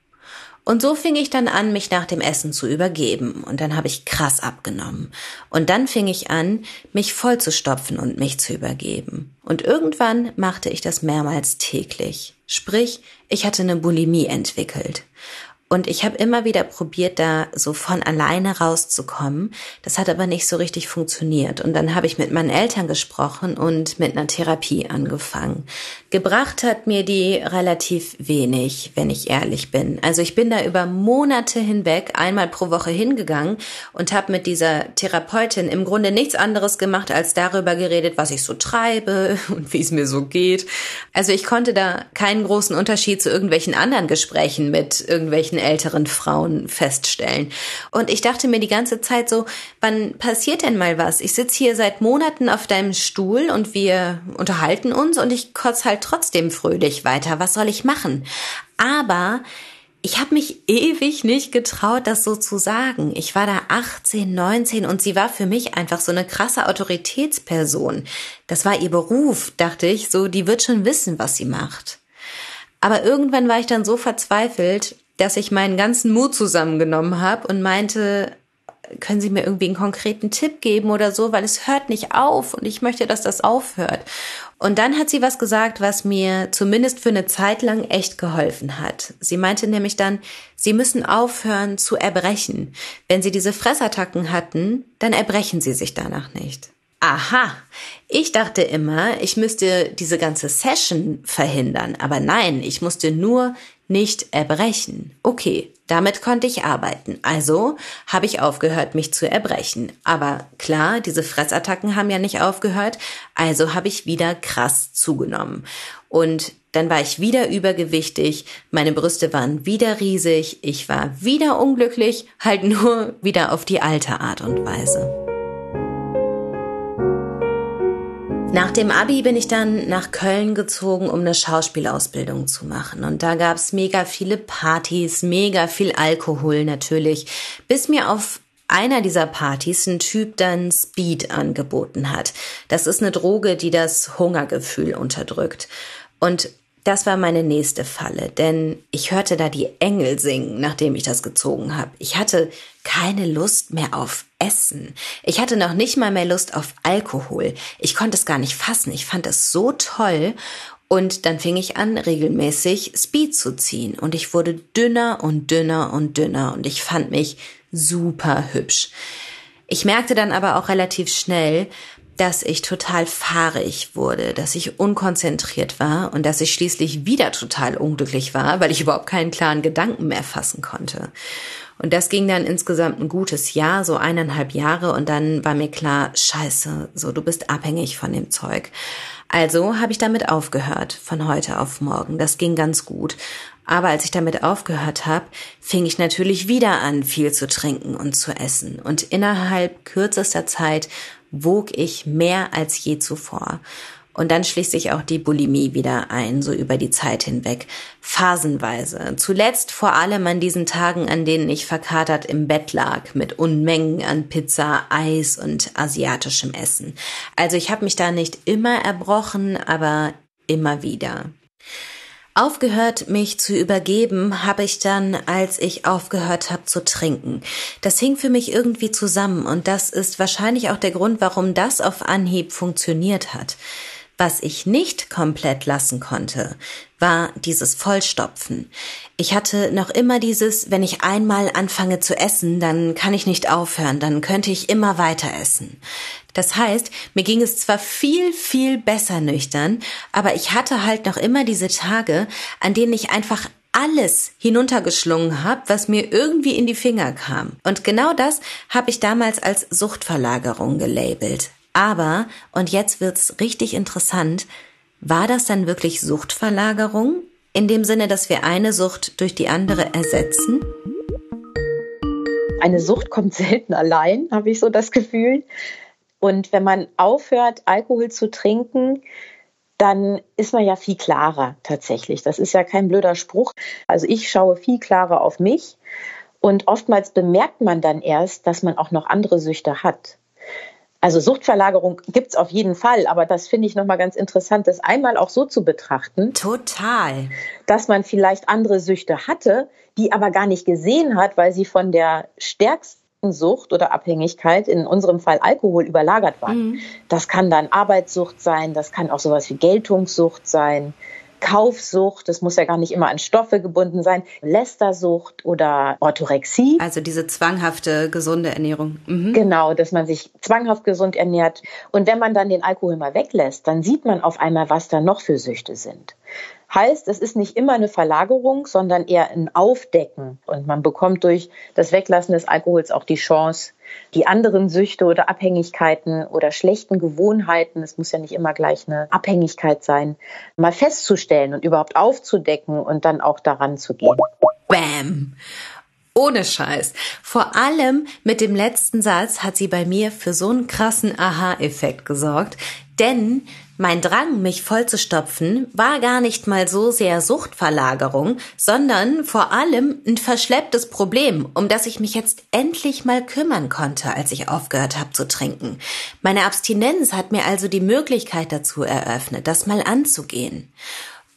Und so fing ich dann an, mich nach dem Essen zu übergeben. Und dann habe ich krass abgenommen. Und dann fing ich an, mich vollzustopfen und mich zu übergeben. Und irgendwann machte ich das mehrmals täglich. Sprich, ich hatte eine Bulimie entwickelt. Und ich habe immer wieder probiert, da so von alleine rauszukommen. Das hat aber nicht so richtig funktioniert. Und dann habe ich mit meinen Eltern gesprochen und mit einer Therapie angefangen. Gebracht hat mir die relativ wenig, wenn ich ehrlich bin. Also ich bin da über Monate hinweg einmal pro Woche hingegangen und habe mit dieser Therapeutin im Grunde nichts anderes gemacht, als darüber geredet, was ich so treibe und wie es mir so geht. Also ich konnte da keinen großen Unterschied zu irgendwelchen anderen Gesprächen mit irgendwelchen älteren Frauen feststellen. Und ich dachte mir die ganze Zeit so, wann passiert denn mal was? Ich sitze hier seit Monaten auf deinem Stuhl und wir unterhalten uns und ich kotze halt trotzdem fröhlich weiter. Was soll ich machen? Aber ich habe mich ewig nicht getraut, das so zu sagen. Ich war da 18, 19 und sie war für mich einfach so eine krasse Autoritätsperson. Das war ihr Beruf, dachte ich, so, die wird schon wissen, was sie macht. Aber irgendwann war ich dann so verzweifelt, dass ich meinen ganzen Mut zusammengenommen habe und meinte, können Sie mir irgendwie einen konkreten Tipp geben oder so, weil es hört nicht auf und ich möchte, dass das aufhört. Und dann hat sie was gesagt, was mir zumindest für eine Zeit lang echt geholfen hat. Sie meinte nämlich dann, Sie müssen aufhören zu erbrechen. Wenn Sie diese Fressattacken hatten, dann erbrechen Sie sich danach nicht. Aha, ich dachte immer, ich müsste diese ganze Session verhindern, aber nein, ich musste nur nicht erbrechen. Okay, damit konnte ich arbeiten. Also habe ich aufgehört, mich zu erbrechen. Aber klar, diese Fressattacken haben ja nicht aufgehört, also habe ich wieder krass zugenommen. Und dann war ich wieder übergewichtig, meine Brüste waren wieder riesig, ich war wieder unglücklich, halt nur wieder auf die alte Art und Weise. Nach dem Abi bin ich dann nach Köln gezogen, um eine Schauspielausbildung zu machen. Und da gab's mega viele Partys, mega viel Alkohol natürlich, bis mir auf einer dieser Partys ein Typ dann Speed angeboten hat. Das ist eine Droge, die das Hungergefühl unterdrückt. Und das war meine nächste Falle, denn ich hörte da die Engel singen, nachdem ich das gezogen habe. Ich hatte keine Lust mehr auf Essen. Ich hatte noch nicht mal mehr Lust auf Alkohol. Ich konnte es gar nicht fassen. Ich fand es so toll. Und dann fing ich an, regelmäßig Speed zu ziehen. Und ich wurde dünner und dünner und dünner. Und ich fand mich super hübsch. Ich merkte dann aber auch relativ schnell, dass ich total fahrig wurde, dass ich unkonzentriert war und dass ich schließlich wieder total unglücklich war, weil ich überhaupt keinen klaren Gedanken mehr fassen konnte. Und das ging dann insgesamt ein gutes Jahr, so eineinhalb Jahre, und dann war mir klar, scheiße, so du bist abhängig von dem Zeug. Also habe ich damit aufgehört, von heute auf morgen. Das ging ganz gut. Aber als ich damit aufgehört habe, fing ich natürlich wieder an, viel zu trinken und zu essen. Und innerhalb kürzester Zeit wog ich mehr als je zuvor. Und dann schließt sich auch die Bulimie wieder ein, so über die Zeit hinweg. Phasenweise. Zuletzt vor allem an diesen Tagen, an denen ich verkatert im Bett lag, mit Unmengen an Pizza, Eis und asiatischem Essen. Also ich habe mich da nicht immer erbrochen, aber immer wieder. Aufgehört, mich zu übergeben, habe ich dann, als ich aufgehört habe zu trinken. Das hing für mich irgendwie zusammen und das ist wahrscheinlich auch der Grund, warum das auf Anhieb funktioniert hat. Was ich nicht komplett lassen konnte, war dieses Vollstopfen. Ich hatte noch immer dieses, wenn ich einmal anfange zu essen, dann kann ich nicht aufhören, dann könnte ich immer weiter essen. Das heißt, mir ging es zwar viel, viel besser nüchtern, aber ich hatte halt noch immer diese Tage, an denen ich einfach alles hinuntergeschlungen habe, was mir irgendwie in die Finger kam. Und genau das habe ich damals als Suchtverlagerung gelabelt. Aber, und jetzt wird's richtig interessant, war das dann wirklich Suchtverlagerung? In dem Sinne, dass wir eine Sucht durch die andere ersetzen? Eine Sucht kommt selten allein, habe ich so das Gefühl. Und wenn man aufhört, Alkohol zu trinken, dann ist man ja viel klarer tatsächlich. Das ist ja kein blöder Spruch. Also ich schaue viel klarer auf mich und oftmals bemerkt man dann erst, dass man auch noch andere Süchte hat. Also Suchtverlagerung gibt's auf jeden Fall, aber das finde ich nochmal ganz interessant, das einmal auch so zu betrachten. Total. Dass man vielleicht andere Süchte hatte, die aber gar nicht gesehen hat, weil sie von der stärksten Sucht oder Abhängigkeit, in unserem Fall Alkohol, überlagert waren. Mhm. Das kann dann Arbeitssucht sein, das kann auch sowas wie Geltungssucht sein, Kaufsucht, das muss ja gar nicht immer an Stoffe gebunden sein, Lästersucht oder Orthorexie. Also diese zwanghafte gesunde Ernährung. Mhm. Genau, dass man sich zwanghaft gesund ernährt. Und wenn man dann den Alkohol mal weglässt, dann sieht man auf einmal, was da noch für Süchte sind. Heißt, es ist nicht immer eine Verlagerung, sondern eher ein Aufdecken. Und man bekommt durch das Weglassen des Alkohols auch die Chance, die anderen Süchte oder Abhängigkeiten oder schlechten Gewohnheiten, es muss ja nicht immer gleich eine Abhängigkeit sein, mal festzustellen und überhaupt aufzudecken und dann auch daran zu gehen. Bam! Ohne Scheiß. Vor allem mit dem letzten Satz hat sie bei mir für so einen krassen Aha-Effekt gesorgt. Denn mein Drang, mich vollzustopfen, war gar nicht mal so sehr Suchtverlagerung, sondern vor allem ein verschlepptes Problem, um das ich mich jetzt endlich mal kümmern konnte, als ich aufgehört habe zu trinken. Meine Abstinenz hat mir also die Möglichkeit dazu eröffnet, das mal anzugehen.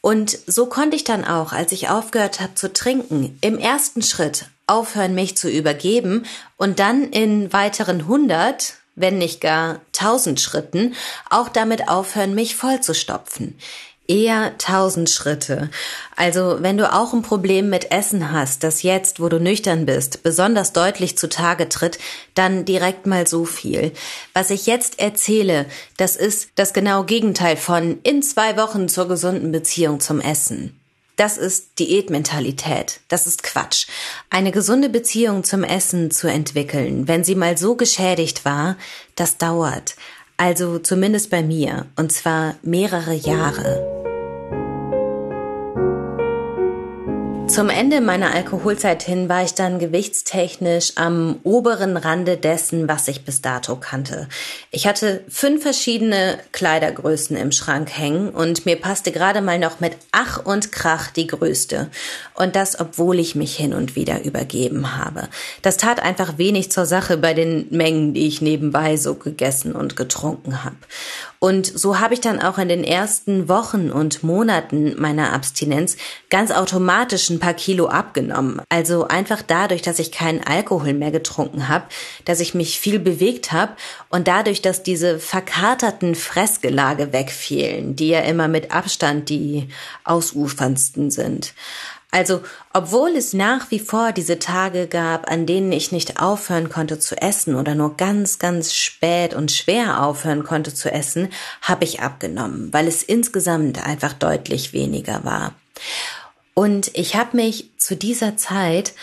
Und so konnte ich dann auch, als ich aufgehört habe zu trinken, im ersten Schritt aufhören, mich zu übergeben und dann in weiteren hundert, wenn nicht gar tausend Schritten, auch damit aufhören, mich vollzustopfen. Eher tausend Schritte. Also, wenn du auch ein Problem mit Essen hast, das jetzt, wo du nüchtern bist, besonders deutlich zutage tritt, dann direkt mal so viel. Was ich jetzt erzähle, das ist das genaue Gegenteil von in zwei Wochen zur gesunden Beziehung zum Essen. Das ist Diätmentalität. Das ist Quatsch. Eine gesunde Beziehung zum Essen zu entwickeln, wenn sie mal so geschädigt war, das dauert. Also zumindest bei mir. Und zwar mehrere Jahre. Zum Ende meiner Alkoholzeit hin war ich dann gewichtstechnisch am oberen Rande dessen, was ich bis dato kannte. Ich hatte fünf verschiedene Kleidergrößen im Schrank hängen und mir passte gerade mal noch mit Ach und Krach die größte. Und das, obwohl ich mich hin und wieder übergeben habe. Das tat einfach wenig zur Sache bei den Mengen, die ich nebenbei so gegessen und getrunken habe. Und so habe ich dann auch in den ersten Wochen und Monaten meiner Abstinenz ganz automatisch ein paar Kilo abgenommen. Also einfach dadurch, dass ich keinen Alkohol mehr getrunken habe, dass ich mich viel bewegt habe und dadurch, dass diese verkaterten Fressgelage wegfielen, die ja immer mit Abstand die ausuferndsten sind. Also, obwohl es nach wie vor diese Tage gab, an denen ich nicht aufhören konnte zu essen oder nur ganz, ganz spät und schwer aufhören konnte zu essen, habe ich abgenommen, weil es insgesamt einfach deutlich weniger war. Und ich habe mich zu dieser Zeit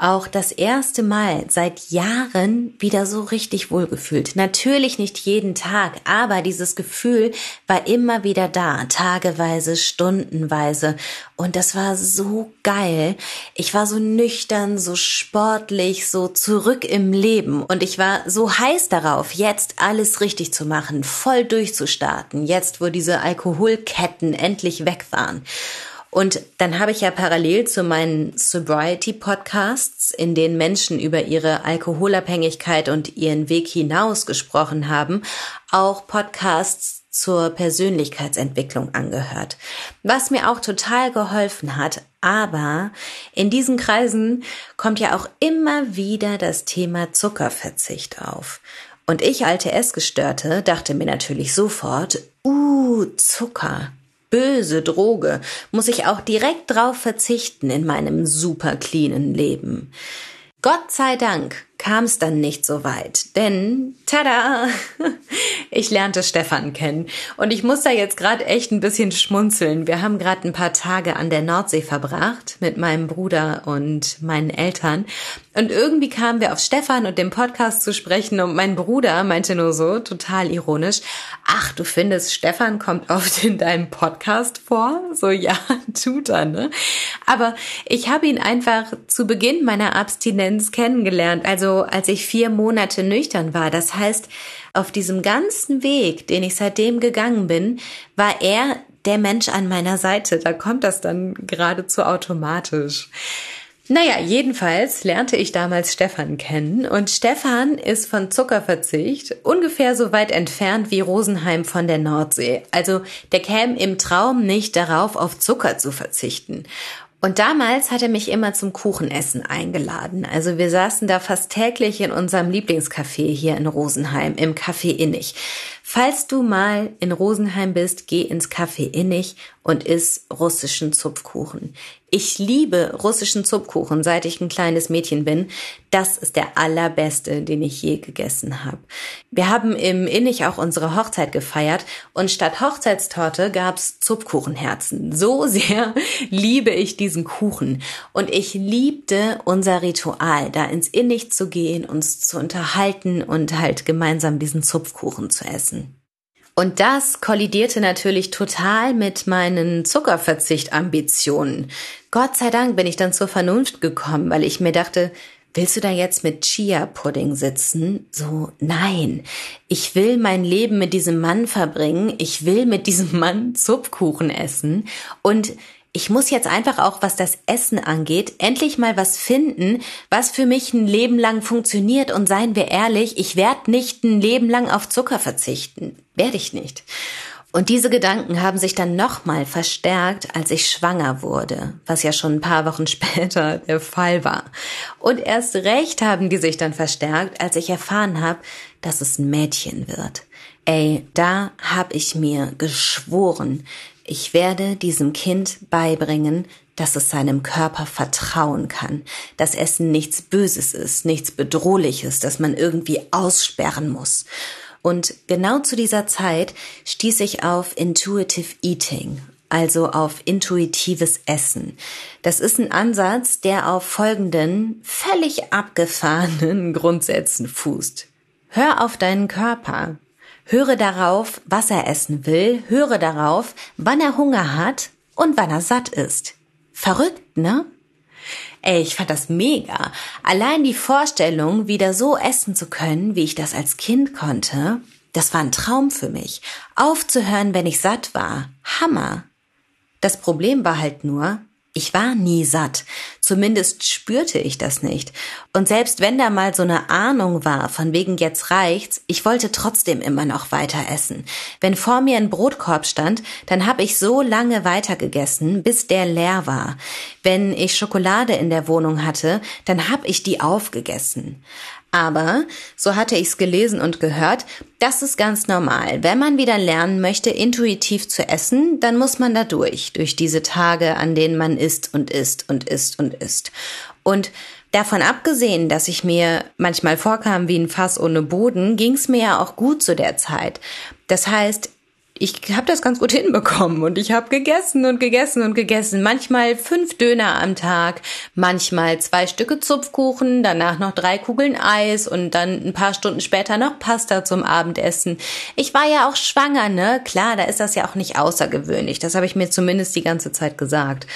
auch das erste Mal seit Jahren wieder so richtig wohlgefühlt. Natürlich nicht jeden Tag, aber dieses Gefühl war immer wieder da, tageweise, stundenweise. Und das war so geil. Ich war so nüchtern, so sportlich, so zurück im Leben. Und ich war so heiß darauf, jetzt alles richtig zu machen, voll durchzustarten, jetzt wo diese Alkoholketten endlich weg waren. Und dann habe ich ja parallel zu meinen Sobriety-Podcasts, in denen Menschen über ihre Alkoholabhängigkeit und ihren Weg hinaus gesprochen haben, auch Podcasts zur Persönlichkeitsentwicklung angehört, was mir auch total geholfen hat. Aber in diesen Kreisen kommt ja auch immer wieder das Thema Zuckerverzicht auf. Und ich, alte Essgestörte, dachte mir natürlich sofort, uh, Zucker, böse Droge, muss ich auch direkt drauf verzichten in meinem super cleanen Leben. Gott sei Dank kam es dann nicht so weit, denn tada, ich lernte Stefan kennen und ich muss da jetzt gerade echt ein bisschen schmunzeln. Wir haben gerade ein paar Tage an der Nordsee verbracht mit meinem Bruder und meinen Eltern und irgendwie kamen wir auf Stefan und dem Podcast zu sprechen und mein Bruder meinte nur so total ironisch, ach, du findest Stefan kommt oft in deinem Podcast vor? So ja, tut er, ne? Aber ich habe ihn einfach zu Beginn meiner Abstinenz kennengelernt, also also als ich vier Monate nüchtern war. Das heißt, auf diesem ganzen Weg, den ich seitdem gegangen bin, war er der Mensch an meiner Seite. Da kommt das dann geradezu automatisch. Naja, jedenfalls lernte ich damals Stefan kennen und Stefan ist von Zuckerverzicht ungefähr so weit entfernt wie Rosenheim von der Nordsee. Also der käme im Traum nicht darauf, auf Zucker zu verzichten. Und damals hat er mich immer zum Kuchenessen eingeladen. Also wir saßen da fast täglich in unserem Lieblingscafé hier in Rosenheim, im Café Innig. Falls du mal in Rosenheim bist, geh ins Café Innig und iss russischen Zupfkuchen. Ich liebe russischen Zupfkuchen, seit ich ein kleines Mädchen bin. Das ist der allerbeste, den ich je gegessen habe. Wir haben im Innig auch unsere Hochzeit gefeiert und statt Hochzeitstorte gab's Zupfkuchenherzen. So sehr liebe ich diesen Kuchen und ich liebte unser Ritual, da ins Innig zu gehen, uns zu unterhalten und halt gemeinsam diesen Zupfkuchen zu essen. Und das kollidierte natürlich total mit meinen Zuckerverzichtambitionen. Gott sei Dank bin ich dann zur Vernunft gekommen, weil ich mir dachte, willst du da jetzt mit Chia-Pudding sitzen? So, nein. Ich will mein Leben mit diesem Mann verbringen. Ich will mit diesem Mann Zupfkuchen essen. Und ich muss jetzt einfach auch, was das Essen angeht, endlich mal was finden, was für mich ein Leben lang funktioniert. Und seien wir ehrlich, ich werde nicht ein Leben lang auf Zucker verzichten. Werde ich nicht. Und diese Gedanken haben sich dann nochmal verstärkt, als ich schwanger wurde, was ja schon ein paar Wochen später der Fall war. Und erst recht haben die sich dann verstärkt, als ich erfahren habe, dass es ein Mädchen wird. Ey, da hab ich mir geschworen, ich werde diesem Kind beibringen, dass es seinem Körper vertrauen kann, dass Essen nichts Böses ist, nichts Bedrohliches, dass man irgendwie aussperren muss. Und genau zu dieser Zeit stieß ich auf Intuitive Eating, also auf intuitives Essen. Das ist ein Ansatz, der auf folgenden völlig abgefahrenen Grundsätzen fußt. Hör auf deinen Körper. Höre darauf, was er essen will, höre darauf, wann er Hunger hat und wann er satt ist. Verrückt, ne? Ey, ich fand das mega. Allein die Vorstellung, wieder so essen zu können, wie ich das als Kind konnte, das war ein Traum für mich. Aufzuhören, wenn ich satt war. Hammer. Das Problem war halt nur, ich war nie satt. Zumindest spürte ich das nicht. Und selbst wenn da mal so eine Ahnung war, von wegen jetzt reicht's, ich wollte trotzdem immer noch weiter essen. Wenn vor mir ein Brotkorb stand, dann habe ich so lange weiter gegessen, bis der leer war. Wenn ich Schokolade in der Wohnung hatte, dann habe ich die aufgegessen. Aber, so hatte ich's gelesen und gehört, das ist ganz normal. Wenn man wieder lernen möchte, intuitiv zu essen, dann muss man da durch, durch diese Tage, an denen man isst und isst und isst und isst. Und Davon abgesehen, dass ich mir manchmal vorkam wie ein Fass ohne Boden, ging's mir ja auch gut zu der Zeit. Das heißt, ich habe das ganz gut hinbekommen und ich habe gegessen und gegessen und gegessen. Manchmal fünf Döner am Tag, manchmal zwei Stücke Zupfkuchen, danach noch drei Kugeln Eis und dann ein paar Stunden später noch Pasta zum Abendessen. Ich war ja auch schwanger, ne? Klar, da ist das ja auch nicht außergewöhnlich. Das habe ich mir zumindest die ganze Zeit gesagt.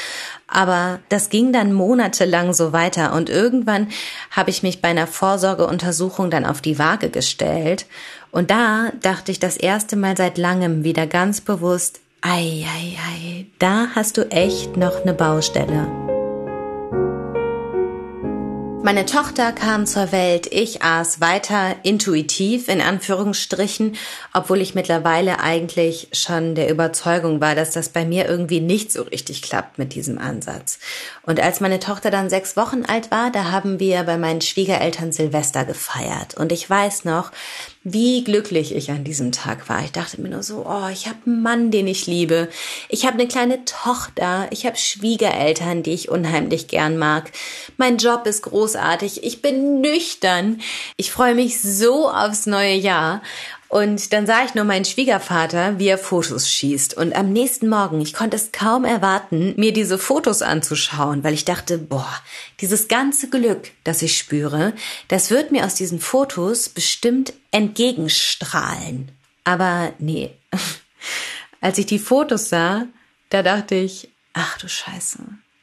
Aber das ging dann monatelang so weiter und irgendwann habe ich mich bei einer Vorsorgeuntersuchung dann auf die Waage gestellt und da dachte ich das erste Mal seit langem wieder ganz bewusst, ei, ei, ei, da hast du echt noch eine Baustelle. Meine Tochter kam zur Welt, ich aß weiter intuitiv in Anführungsstrichen, obwohl ich mittlerweile eigentlich schon der Überzeugung war, dass das bei mir irgendwie nicht so richtig klappt mit diesem Ansatz. Und als meine Tochter dann sechs Wochen alt war, da haben wir bei meinen Schwiegereltern Silvester gefeiert. Und ich weiß noch, wie glücklich ich an diesem Tag war. Ich dachte mir nur so, oh, ich habe einen Mann, den ich liebe. Ich habe eine kleine Tochter. Ich habe Schwiegereltern, die ich unheimlich gern mag. Mein Job ist großartig. Ich bin nüchtern. Ich freue mich so aufs neue Jahr. Und dann sah ich nur meinen Schwiegervater, wie er Fotos schießt. Und am nächsten Morgen, ich konnte es kaum erwarten, mir diese Fotos anzuschauen, weil ich dachte, boah, dieses ganze Glück, das ich spüre, das wird mir aus diesen Fotos bestimmt entgegenstrahlen. Aber nee. Als ich die Fotos sah, da dachte ich, ach du Scheiße,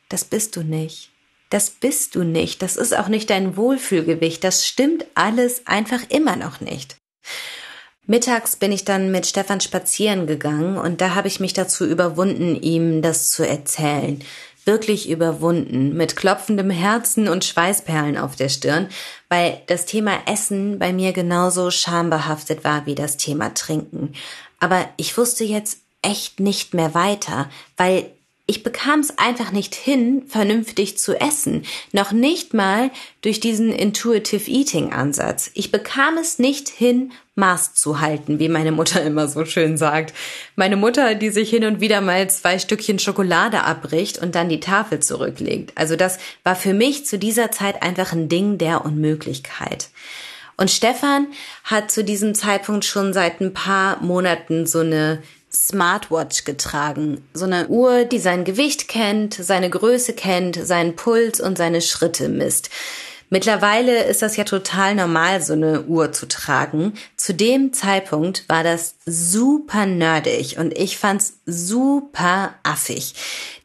das bist du nicht. Das bist du nicht. Das ist auch nicht dein Wohlfühlgewicht. Das stimmt alles einfach immer noch nicht. Mittags bin ich dann mit Stefan spazieren gegangen und da habe ich mich dazu überwunden, ihm das zu erzählen. Wirklich überwunden, mit klopfendem Herzen und Schweißperlen auf der Stirn, weil das Thema Essen bei mir genauso schambehaftet war wie das Thema Trinken. Aber ich wusste jetzt echt nicht mehr weiter, weil ich bekam es einfach nicht hin, vernünftig zu essen. Noch nicht mal durch diesen Intuitive Eating Ansatz. Ich bekam es nicht hin, Maß zu halten, wie meine Mutter immer so schön sagt. Meine Mutter, die sich hin und wieder mal zwei Stückchen Schokolade abbricht und dann die Tafel zurücklegt. Also das war für mich zu dieser Zeit einfach ein Ding der Unmöglichkeit. Und Stefan hat zu diesem Zeitpunkt schon seit ein paar Monaten so eine Smartwatch getragen. So eine Uhr, die sein Gewicht kennt, seine Größe kennt, seinen Puls und seine Schritte misst. Mittlerweile ist das ja total normal, so eine Uhr zu tragen. Zu dem Zeitpunkt war das super nerdig und ich fand's super affig.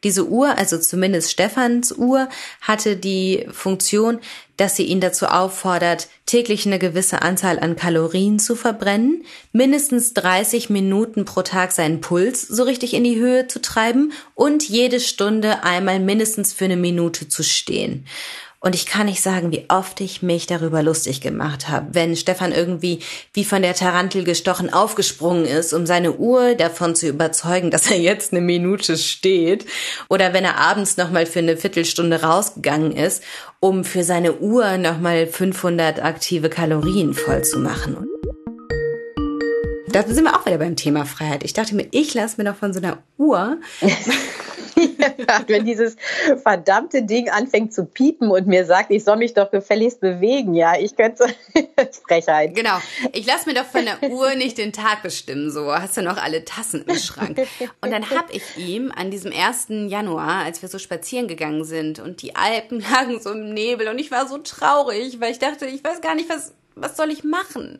Diese Uhr, also zumindest Stefans Uhr, hatte die Funktion, dass sie ihn dazu auffordert, täglich eine gewisse Anzahl an Kalorien zu verbrennen, mindestens 30 Minuten pro Tag seinen Puls so richtig in die Höhe zu treiben und jede Stunde einmal mindestens für eine Minute zu stehen. Und ich kann nicht sagen, wie oft ich mich darüber lustig gemacht habe, wenn Stefan irgendwie wie von der Tarantel gestochen aufgesprungen ist, um seine Uhr davon zu überzeugen, dass er jetzt eine Minute steht, oder wenn er abends noch mal für eine Viertelstunde rausgegangen ist, um für seine Uhr noch mal 500 aktive Kalorien voll zu. Da sind wir auch wieder beim Thema Freiheit. Ich dachte mir, ich lasse mir doch von so einer Uhr wenn dieses verdammte Ding anfängt zu piepen und mir sagt, ich soll mich doch gefälligst bewegen, ja, ich könnte Frechheit. Genau. Ich lasse mir doch von der Uhr nicht den Tag bestimmen, so hast du noch alle Tassen im Schrank. Und dann habe ich ihm an diesem 1. Januar, als wir so spazieren gegangen sind und die Alpen lagen so im Nebel und ich war so traurig, weil ich dachte, ich weiß gar nicht, was, was soll ich machen?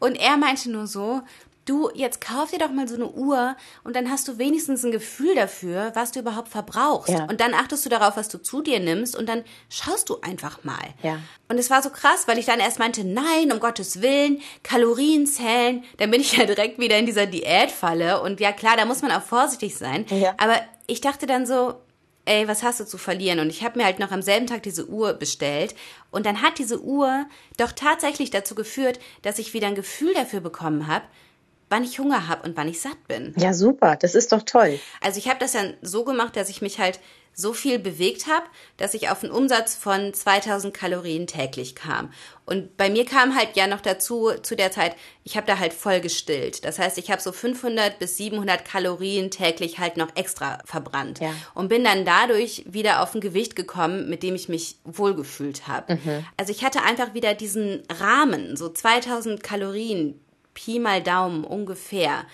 Und er meinte nur so, du, jetzt kauf dir doch mal so eine Uhr und dann hast du wenigstens ein Gefühl dafür, was du überhaupt verbrauchst. Ja. Und dann achtest du darauf, was du zu dir nimmst und dann schaust du einfach mal. Ja. Und es war so krass, weil ich dann erst meinte, nein, um Gottes Willen, Kalorien zählen. Dann bin ich ja direkt wieder in dieser Diätfalle und ja klar, da muss man auch vorsichtig sein. Ja. Aber ich dachte dann so, ey, was hast du zu verlieren? Und ich habe mir halt noch am selben Tag diese Uhr bestellt. Und dann hat diese Uhr doch tatsächlich dazu geführt, dass ich wieder ein Gefühl dafür bekommen habe, wann ich Hunger habe und wann ich satt bin. Ja, super, das ist doch toll. Also ich habe das dann so gemacht, dass ich mich halt so viel bewegt habe, dass ich auf einen Umsatz von 2000 Kalorien täglich kam. Und bei mir kam halt ja noch dazu zu der Zeit, ich habe da halt voll gestillt. Das heißt, ich habe so 500 bis 700 Kalorien täglich halt noch extra verbrannt ja. und bin dann dadurch wieder auf ein Gewicht gekommen, mit dem ich mich wohlgefühlt habe. Mhm. Also ich hatte einfach wieder diesen Rahmen, so 2000 Kalorien Pi mal Daumen ungefähr,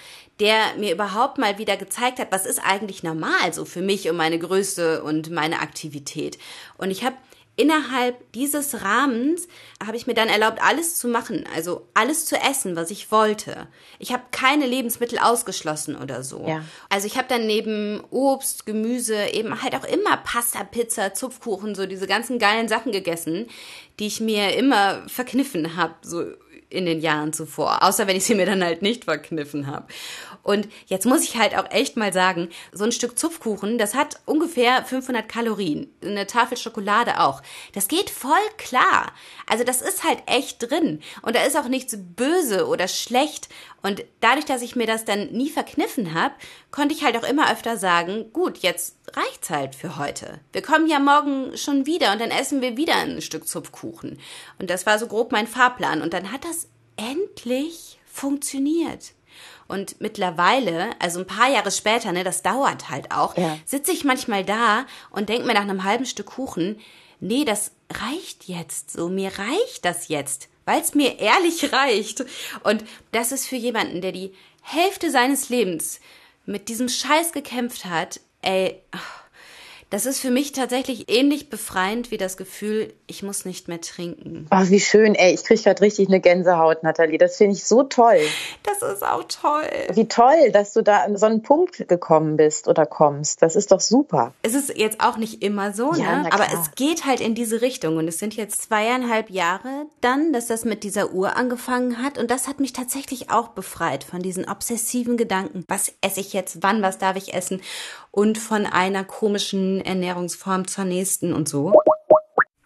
der mir überhaupt mal wieder gezeigt hat, was ist eigentlich normal so für mich und meine Größe und meine Aktivität. Und ich habe innerhalb dieses Rahmens habe ich mir dann erlaubt, alles zu machen, also alles zu essen, was ich wollte. Ich habe keine Lebensmittel ausgeschlossen oder so. Ja. Also ich habe dann neben Obst, Gemüse eben halt auch immer Pasta, Pizza, Zupfkuchen, so diese ganzen geilen Sachen gegessen, die ich mir immer verkniffen habe, so in den Jahren zuvor, außer wenn ich sie mir dann halt nicht verkniffen habe. Und jetzt muss ich halt auch echt mal sagen, so ein Stück Zupfkuchen, das hat ungefähr 500 Kalorien. Eine Tafel Schokolade auch. Das geht voll klar. Also das ist halt echt drin. Und da ist auch nichts böse oder schlecht. Und dadurch, dass ich mir das dann nie verkniffen habe, konnte ich halt auch immer öfter sagen, gut, jetzt reicht's halt für heute. Wir kommen ja morgen schon wieder und dann essen wir wieder ein Stück Zupfkuchen. Und das war so grob mein Fahrplan. Und dann hat das endlich funktioniert. Und mittlerweile, also ein paar Jahre später, ne, das dauert halt auch, ja. sitze ich manchmal da und denke mir nach einem halben Stück Kuchen, nee, das reicht jetzt so, mir reicht das jetzt, weil es mir ehrlich reicht. Und das ist für jemanden, der die Hälfte seines Lebens mit diesem Scheiß gekämpft hat, ey, ach, das ist für mich tatsächlich ähnlich befreiend wie das Gefühl, ich muss nicht mehr trinken. Ach, wie schön, ey. Ich kriege gerade richtig eine Gänsehaut, Nathalie. Das finde ich so toll. Das ist auch toll. Wie toll, dass du da an so einen Punkt gekommen bist oder kommst. Das ist doch super. Es ist jetzt auch nicht immer so, ja, ne? aber es geht halt in diese Richtung. Und es sind jetzt zweieinhalb Jahre dann, dass das mit dieser Uhr angefangen hat. Und das hat mich tatsächlich auch befreit von diesen obsessiven Gedanken. Was esse ich jetzt? Wann? Was darf ich essen? Und von einer komischen Ernährungsform zur nächsten und so.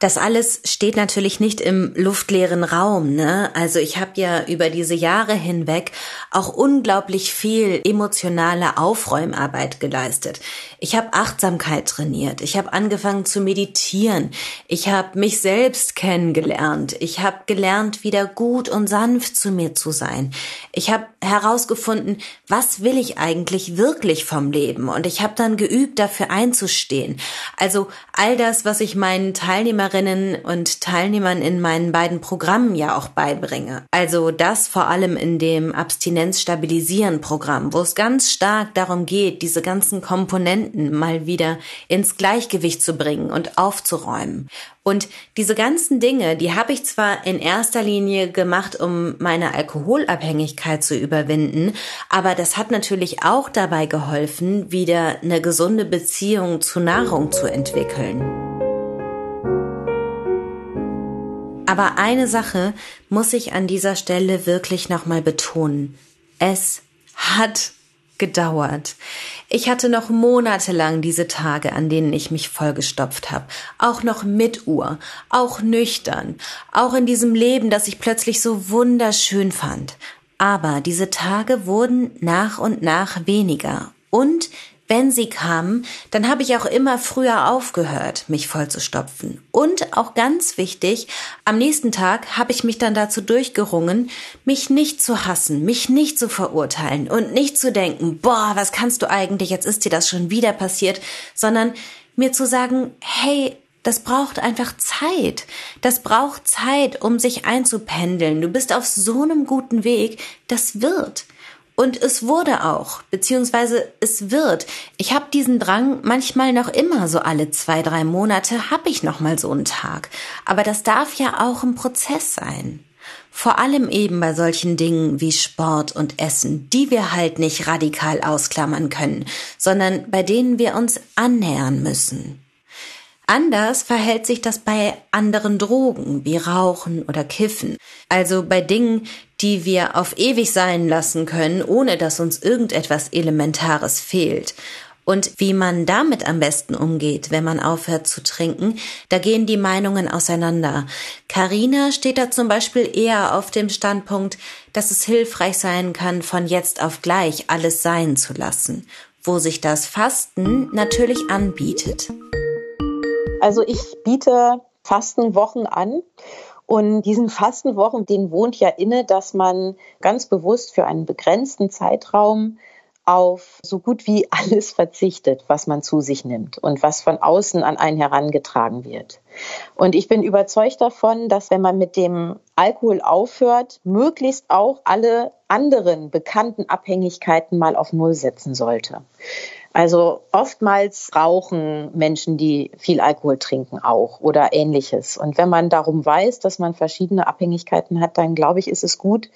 Das alles steht natürlich nicht im luftleeren Raum, ne? Also ich habe ja über diese Jahre hinweg auch unglaublich viel emotionale Aufräumarbeit geleistet. Ich habe Achtsamkeit trainiert, ich habe angefangen zu meditieren, ich habe mich selbst kennengelernt, ich habe gelernt, wieder gut und sanft zu mir zu sein. Ich habe herausgefunden, was will ich eigentlich wirklich vom Leben und ich habe dann geübt, dafür einzustehen. Also all das, was ich meinen Teilnehmern Teilnehmerinnen und Teilnehmern in meinen beiden Programmen ja auch beibringe. Also das vor allem in dem Abstinenz-Stabilisieren-Programm, wo es ganz stark darum geht, diese ganzen Komponenten mal wieder ins Gleichgewicht zu bringen und aufzuräumen. Und diese ganzen Dinge, die habe ich zwar in erster Linie gemacht, um meine Alkoholabhängigkeit zu überwinden, aber das hat natürlich auch dabei geholfen, wieder eine gesunde Beziehung zu Nahrung zu entwickeln. Aber eine Sache muss ich an dieser Stelle wirklich nochmal betonen. Es hat gedauert. Ich hatte noch monatelang diese Tage, an denen ich mich vollgestopft habe. Auch noch mit Uhr, auch nüchtern, auch in diesem Leben, das ich plötzlich so wunderschön fand. Aber diese Tage wurden nach und nach weniger. Und wenn sie kamen, dann habe ich auch immer früher aufgehört, mich vollzustopfen. Und auch ganz wichtig, am nächsten Tag habe ich mich dann dazu durchgerungen, mich nicht zu hassen, mich nicht zu verurteilen und nicht zu denken, boah, was kannst du eigentlich, jetzt ist dir das schon wieder passiert, sondern mir zu sagen, hey, das braucht einfach Zeit. Das braucht Zeit, um sich einzupendeln. Du bist auf so einem guten Weg. Das wird. Und es wurde auch, beziehungsweise es wird. Ich habe diesen Drang manchmal noch immer so alle zwei, drei Monate habe ich noch mal so einen Tag. Aber das darf ja auch ein Prozess sein. Vor allem eben bei solchen Dingen wie Sport und Essen, die wir halt nicht radikal ausklammern können, sondern bei denen wir uns annähern müssen. Anders verhält sich das bei anderen Drogen wie Rauchen oder Kiffen, also bei Dingen, die wir auf ewig sein lassen können, ohne dass uns irgendetwas Elementares fehlt. Und wie man damit am besten umgeht, wenn man aufhört zu trinken, da gehen die Meinungen auseinander. Carina steht da zum Beispiel eher auf dem Standpunkt, dass es hilfreich sein kann, von jetzt auf gleich alles sein zu lassen, wo sich das Fasten natürlich anbietet. Also ich biete Fastenwochen an. Und diesen Fastenwochen, denen wohnt ja inne, dass man ganz bewusst für einen begrenzten Zeitraum auf so gut wie alles verzichtet, was man zu sich nimmt und was von außen an einen herangetragen wird. Und ich bin überzeugt davon, dass wenn man mit dem Alkohol aufhört, möglichst auch alle anderen bekannten Abhängigkeiten mal auf Null setzen sollte. Also oftmals rauchen Menschen, die viel Alkohol trinken, auch oder ähnliches. Und wenn man darum weiß, dass man verschiedene Abhängigkeiten hat, dann glaube ich, ist es gut,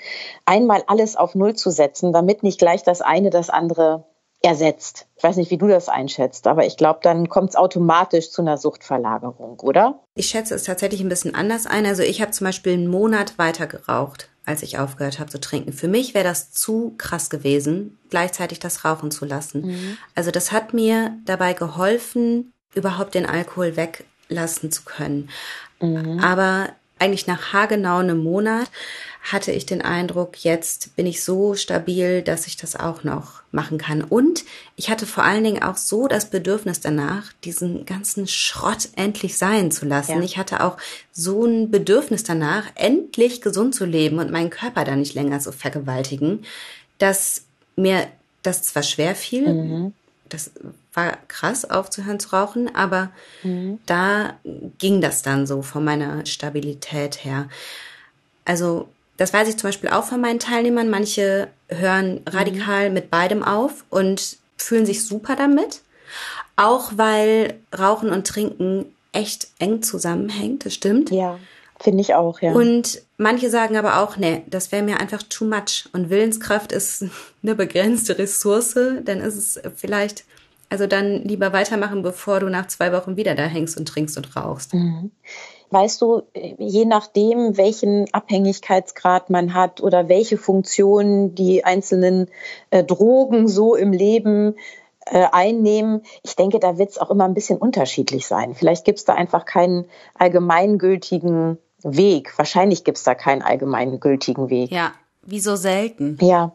einmal alles auf Null zu setzen, damit nicht gleich das eine das andere ersetzt. Ich weiß nicht, wie du das einschätzt, aber ich glaube, dann kommt es automatisch zu einer Suchtverlagerung, oder? Ich schätze es tatsächlich ein bisschen anders ein. Also ich habe zum Beispiel einen Monat weiter geraucht als ich aufgehört habe zu trinken. Für mich wäre das zu krass gewesen, gleichzeitig das Rauchen zu lassen. Mhm. Also das hat mir dabei geholfen, überhaupt den Alkohol weglassen zu können. Mhm. Aber eigentlich nach haargenau einem Monat hatte ich den Eindruck, jetzt bin ich so stabil, dass ich das auch noch machen kann. Und ich hatte vor allen Dingen auch so das Bedürfnis danach, diesen ganzen Schrott endlich sein zu lassen. Ja. Ich hatte auch so ein Bedürfnis danach, endlich gesund zu leben und meinen Körper da nicht länger zu vergewaltigen, dass mir das zwar schwer fiel, mhm. Das war krass aufzuhören zu rauchen, aber mhm. da ging das dann so von meiner Stabilität her. Also das weiß ich zum Beispiel auch von meinen Teilnehmern. Manche hören radikal mhm. mit beidem auf und fühlen sich super damit. Auch weil Rauchen und Trinken echt eng zusammenhängt, das stimmt. Ja, finde ich auch, ja. Und manche sagen aber auch, nee, das wäre mir einfach too much. Und Willenskraft ist eine begrenzte Ressource, dann ist es vielleicht, also dann lieber weitermachen, bevor du nach zwei Wochen wieder da hängst und trinkst und rauchst. Mhm weißt du, je nachdem, welchen Abhängigkeitsgrad man hat oder welche Funktionen die einzelnen äh, Drogen so im Leben äh, einnehmen. Ich denke, da wird es auch immer ein bisschen unterschiedlich sein. Vielleicht gibt es da einfach keinen allgemeingültigen Weg. Wahrscheinlich gibt es da keinen allgemeingültigen Weg. Ja, wie so selten. Ja.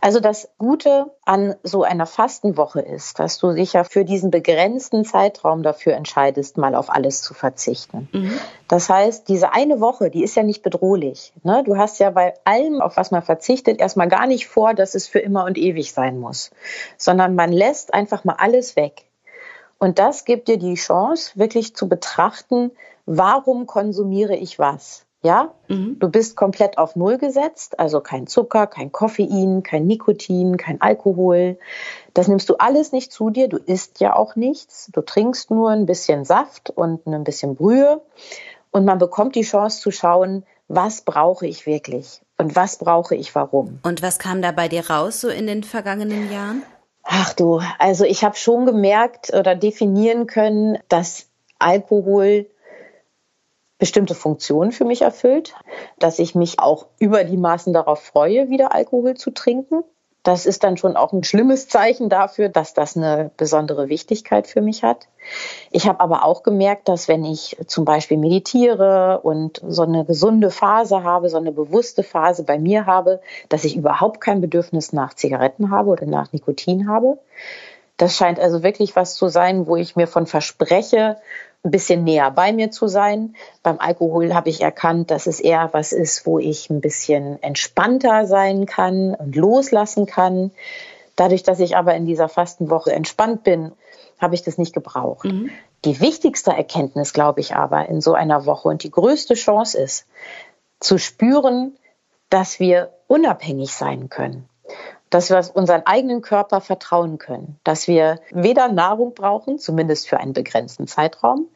Also das Gute an so einer Fastenwoche ist, dass du dich ja für diesen begrenzten Zeitraum dafür entscheidest, mal auf alles zu verzichten. Mhm. Das heißt, diese eine Woche, die ist ja nicht bedrohlich. Ne? Du hast ja bei allem, auf was man verzichtet, erstmal gar nicht vor, dass es für immer und ewig sein muss, sondern man lässt einfach mal alles weg. Und das gibt dir die Chance, wirklich zu betrachten, warum konsumiere ich was? Ja, mhm. du bist komplett auf Null gesetzt, also kein Zucker, kein Koffein, kein Nikotin, kein Alkohol. Das nimmst du alles nicht zu dir. Du isst ja auch nichts. Du trinkst nur ein bisschen Saft und ein bisschen Brühe. Und man bekommt die Chance zu schauen, was brauche ich wirklich und was brauche ich warum. Und was kam da bei dir raus so in den vergangenen Jahren? Ach du, also ich habe schon gemerkt oder definieren können, dass Alkohol bestimmte Funktionen für mich erfüllt, dass ich mich auch über die Maßen darauf freue, wieder Alkohol zu trinken. Das ist dann schon auch ein schlimmes Zeichen dafür, dass das eine besondere Wichtigkeit für mich hat. Ich habe aber auch gemerkt, dass wenn ich zum Beispiel meditiere und so eine gesunde Phase habe, so eine bewusste Phase bei mir habe, dass ich überhaupt kein Bedürfnis nach Zigaretten habe oder nach Nikotin habe. Das scheint also wirklich was zu sein, wo ich mir von verspreche, ein bisschen näher bei mir zu sein. Beim Alkohol habe ich erkannt, dass es eher was ist, wo ich ein bisschen entspannter sein kann und loslassen kann. Dadurch, dass ich aber in dieser Fastenwoche entspannt bin, habe ich das nicht gebraucht. Mhm. Die wichtigste Erkenntnis, glaube ich aber, in so einer Woche und die größte Chance ist, zu spüren, dass wir unabhängig sein können dass wir unseren eigenen Körper vertrauen können, dass wir weder Nahrung brauchen, zumindest für einen begrenzten Zeitraum,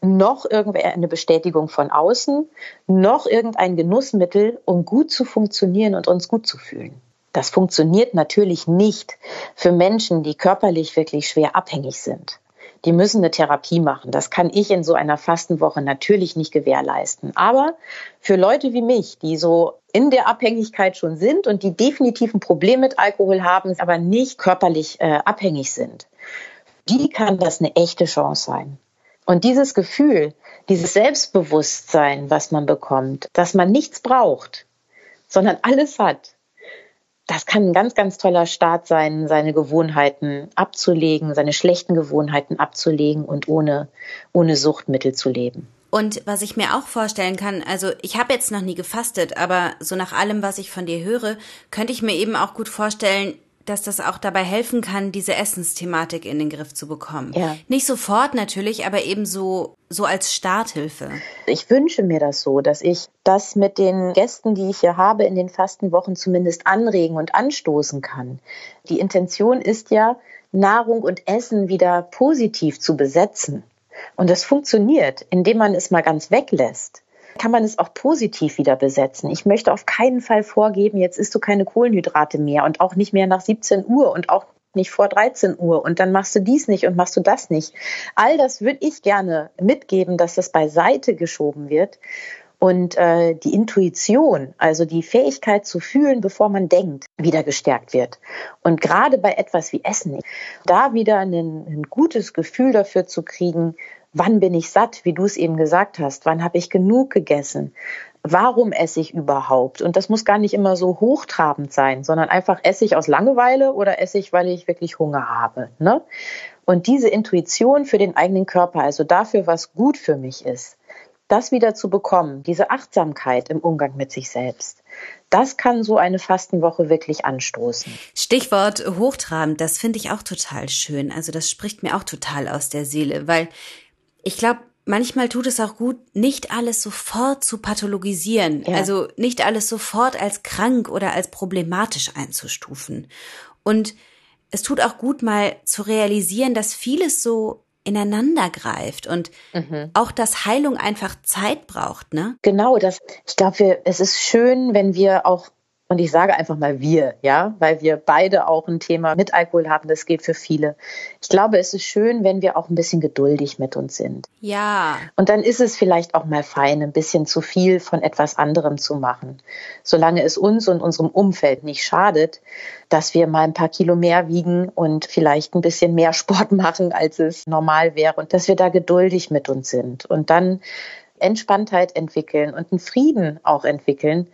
noch irgendeine Bestätigung von außen, noch irgendein Genussmittel, um gut zu funktionieren und uns gut zu fühlen. Das funktioniert natürlich nicht für Menschen, die körperlich wirklich schwer abhängig sind die müssen eine Therapie machen. Das kann ich in so einer Fastenwoche natürlich nicht gewährleisten. Aber für Leute wie mich, die so in der Abhängigkeit schon sind und die definitiv ein Problem mit Alkohol haben, aber nicht körperlich äh, abhängig sind, die kann das eine echte Chance sein. Und dieses Gefühl, dieses Selbstbewusstsein, was man bekommt, dass man nichts braucht, sondern alles hat, das kann ein ganz, ganz toller Start sein, seine Gewohnheiten abzulegen, seine schlechten Gewohnheiten abzulegen und ohne, ohne Suchtmittel zu leben. Und was ich mir auch vorstellen kann, also ich habe jetzt noch nie gefastet, aber so nach allem, was ich von dir höre, könnte ich mir eben auch gut vorstellen, dass das auch dabei helfen kann, diese Essensthematik in den Griff zu bekommen. Ja. Nicht sofort natürlich, aber eben so, so als Starthilfe. Ich wünsche mir das so, dass ich das mit den Gästen, die ich hier habe, in den Fastenwochen zumindest anregen und anstoßen kann. Die Intention ist ja, Nahrung und Essen wieder positiv zu besetzen. Und das funktioniert, indem man es mal ganz weglässt kann man es auch positiv wieder besetzen. Ich möchte auf keinen Fall vorgeben, jetzt isst du keine Kohlenhydrate mehr und auch nicht mehr nach 17 Uhr und auch nicht vor 13 Uhr und dann machst du dies nicht und machst du das nicht. All das würde ich gerne mitgeben, dass das beiseite geschoben wird und äh, die Intuition, also die Fähigkeit zu fühlen, bevor man denkt, wieder gestärkt wird. Und gerade bei etwas wie Essen, da wieder ein, ein gutes Gefühl dafür zu kriegen, wann bin ich satt, wie du es eben gesagt hast, wann habe ich genug gegessen, warum esse ich überhaupt? Und das muss gar nicht immer so hochtrabend sein, sondern einfach esse ich aus Langeweile oder esse ich, weil ich wirklich Hunger habe. Ne? Und diese Intuition für den eigenen Körper, also dafür, was gut für mich ist, das wieder zu bekommen, diese Achtsamkeit im Umgang mit sich selbst, das kann so eine Fastenwoche wirklich anstoßen. Stichwort hochtrabend, das finde ich auch total schön. Also das spricht mir auch total aus der Seele, weil ich glaube, manchmal tut es auch gut, nicht alles sofort zu pathologisieren, ja. also nicht alles sofort als krank oder als problematisch einzustufen. Und es tut auch gut, mal zu realisieren, dass vieles so ineinander greift und mhm. auch, dass Heilung einfach Zeit braucht, ne? Genau, das, ich glaube, es ist schön, wenn wir auch und ich sage einfach mal wir, ja, weil wir beide auch ein Thema mit Alkohol haben. Das geht für viele. Ich glaube, es ist schön, wenn wir auch ein bisschen geduldig mit uns sind. Ja. Und dann ist es vielleicht auch mal fein, ein bisschen zu viel von etwas anderem zu machen. Solange es uns und unserem Umfeld nicht schadet, dass wir mal ein paar Kilo mehr wiegen und vielleicht ein bisschen mehr Sport machen, als es normal wäre. Und dass wir da geduldig mit uns sind. Und dann Entspanntheit entwickeln und einen Frieden auch entwickeln,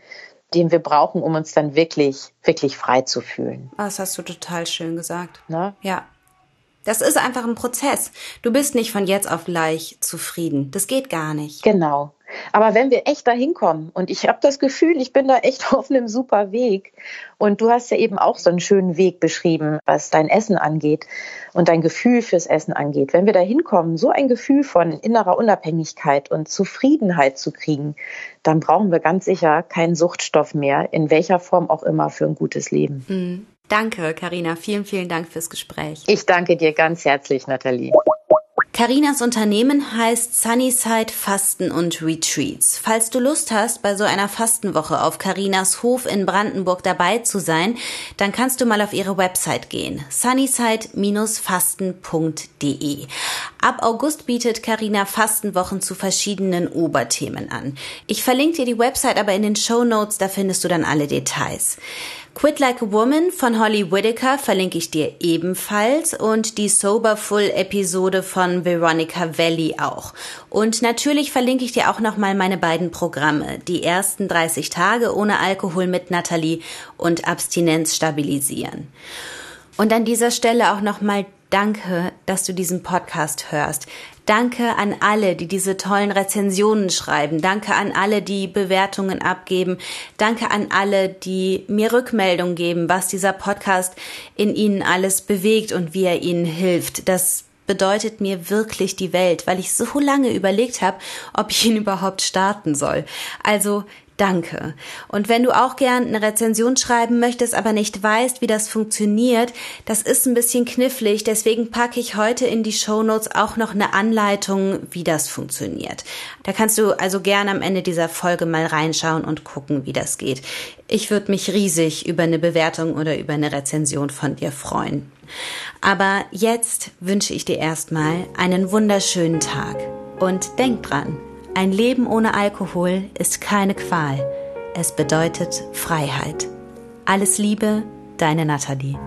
den wir brauchen, um uns dann wirklich, wirklich frei zu fühlen. Ah, das hast du total schön gesagt. Ne? Ja. Das ist einfach ein Prozess. Du bist nicht von jetzt auf gleich zufrieden. Das geht gar nicht. Genau. Aber wenn wir echt dahin kommen und ich habe das Gefühl, ich bin da echt auf einem super Weg und du hast ja eben auch so einen schönen Weg beschrieben, was dein Essen angeht und dein Gefühl fürs Essen angeht. Wenn wir da hinkommen, so ein Gefühl von innerer Unabhängigkeit und Zufriedenheit zu kriegen, dann brauchen wir ganz sicher keinen Suchtstoff mehr, in welcher Form auch immer, für ein gutes Leben. Mhm. Danke, Karina. Vielen, vielen Dank fürs Gespräch. Ich danke dir ganz herzlich, Nathalie. Carinas Unternehmen heißt Sunnyside Fasten und Retreats. Falls du Lust hast, bei so einer Fastenwoche auf Carinas Hof in Brandenburg dabei zu sein, dann kannst du mal auf ihre Website gehen. sunnyside-fasten.de. Ab August bietet Carina Fastenwochen zu verschiedenen Oberthemen an. Ich verlinke dir die Website aber in den Show Notes, da findest du dann alle Details. Quit Like a Woman von Holly Whitaker verlinke ich dir ebenfalls und die Soberful Episode von Veronica Valley auch. Und natürlich verlinke ich dir auch nochmal meine beiden Programme. Die ersten 30 Tage ohne Alkohol mit Nathalie und Abstinenz stabilisieren. Und an dieser Stelle auch nochmal Danke, dass du diesen Podcast hörst. Danke an alle, die diese tollen Rezensionen schreiben. Danke an alle, die Bewertungen abgeben. Danke an alle, die mir Rückmeldung geben, was dieser Podcast in ihnen alles bewegt und wie er ihnen hilft. Das bedeutet mir wirklich die Welt, weil ich so lange überlegt habe, ob ich ihn überhaupt starten soll. Also Danke. Und wenn du auch gern eine Rezension schreiben möchtest, aber nicht weißt, wie das funktioniert, das ist ein bisschen knifflig. Deswegen packe ich heute in die Show Notes auch noch eine Anleitung, wie das funktioniert. Da kannst du also gern am Ende dieser Folge mal reinschauen und gucken, wie das geht. Ich würde mich riesig über eine Bewertung oder über eine Rezension von dir freuen. Aber jetzt wünsche ich dir erstmal einen wunderschönen Tag. Und denk dran, ein Leben ohne Alkohol ist keine Qual. Es bedeutet Freiheit. Alles Liebe, deine Nathalie.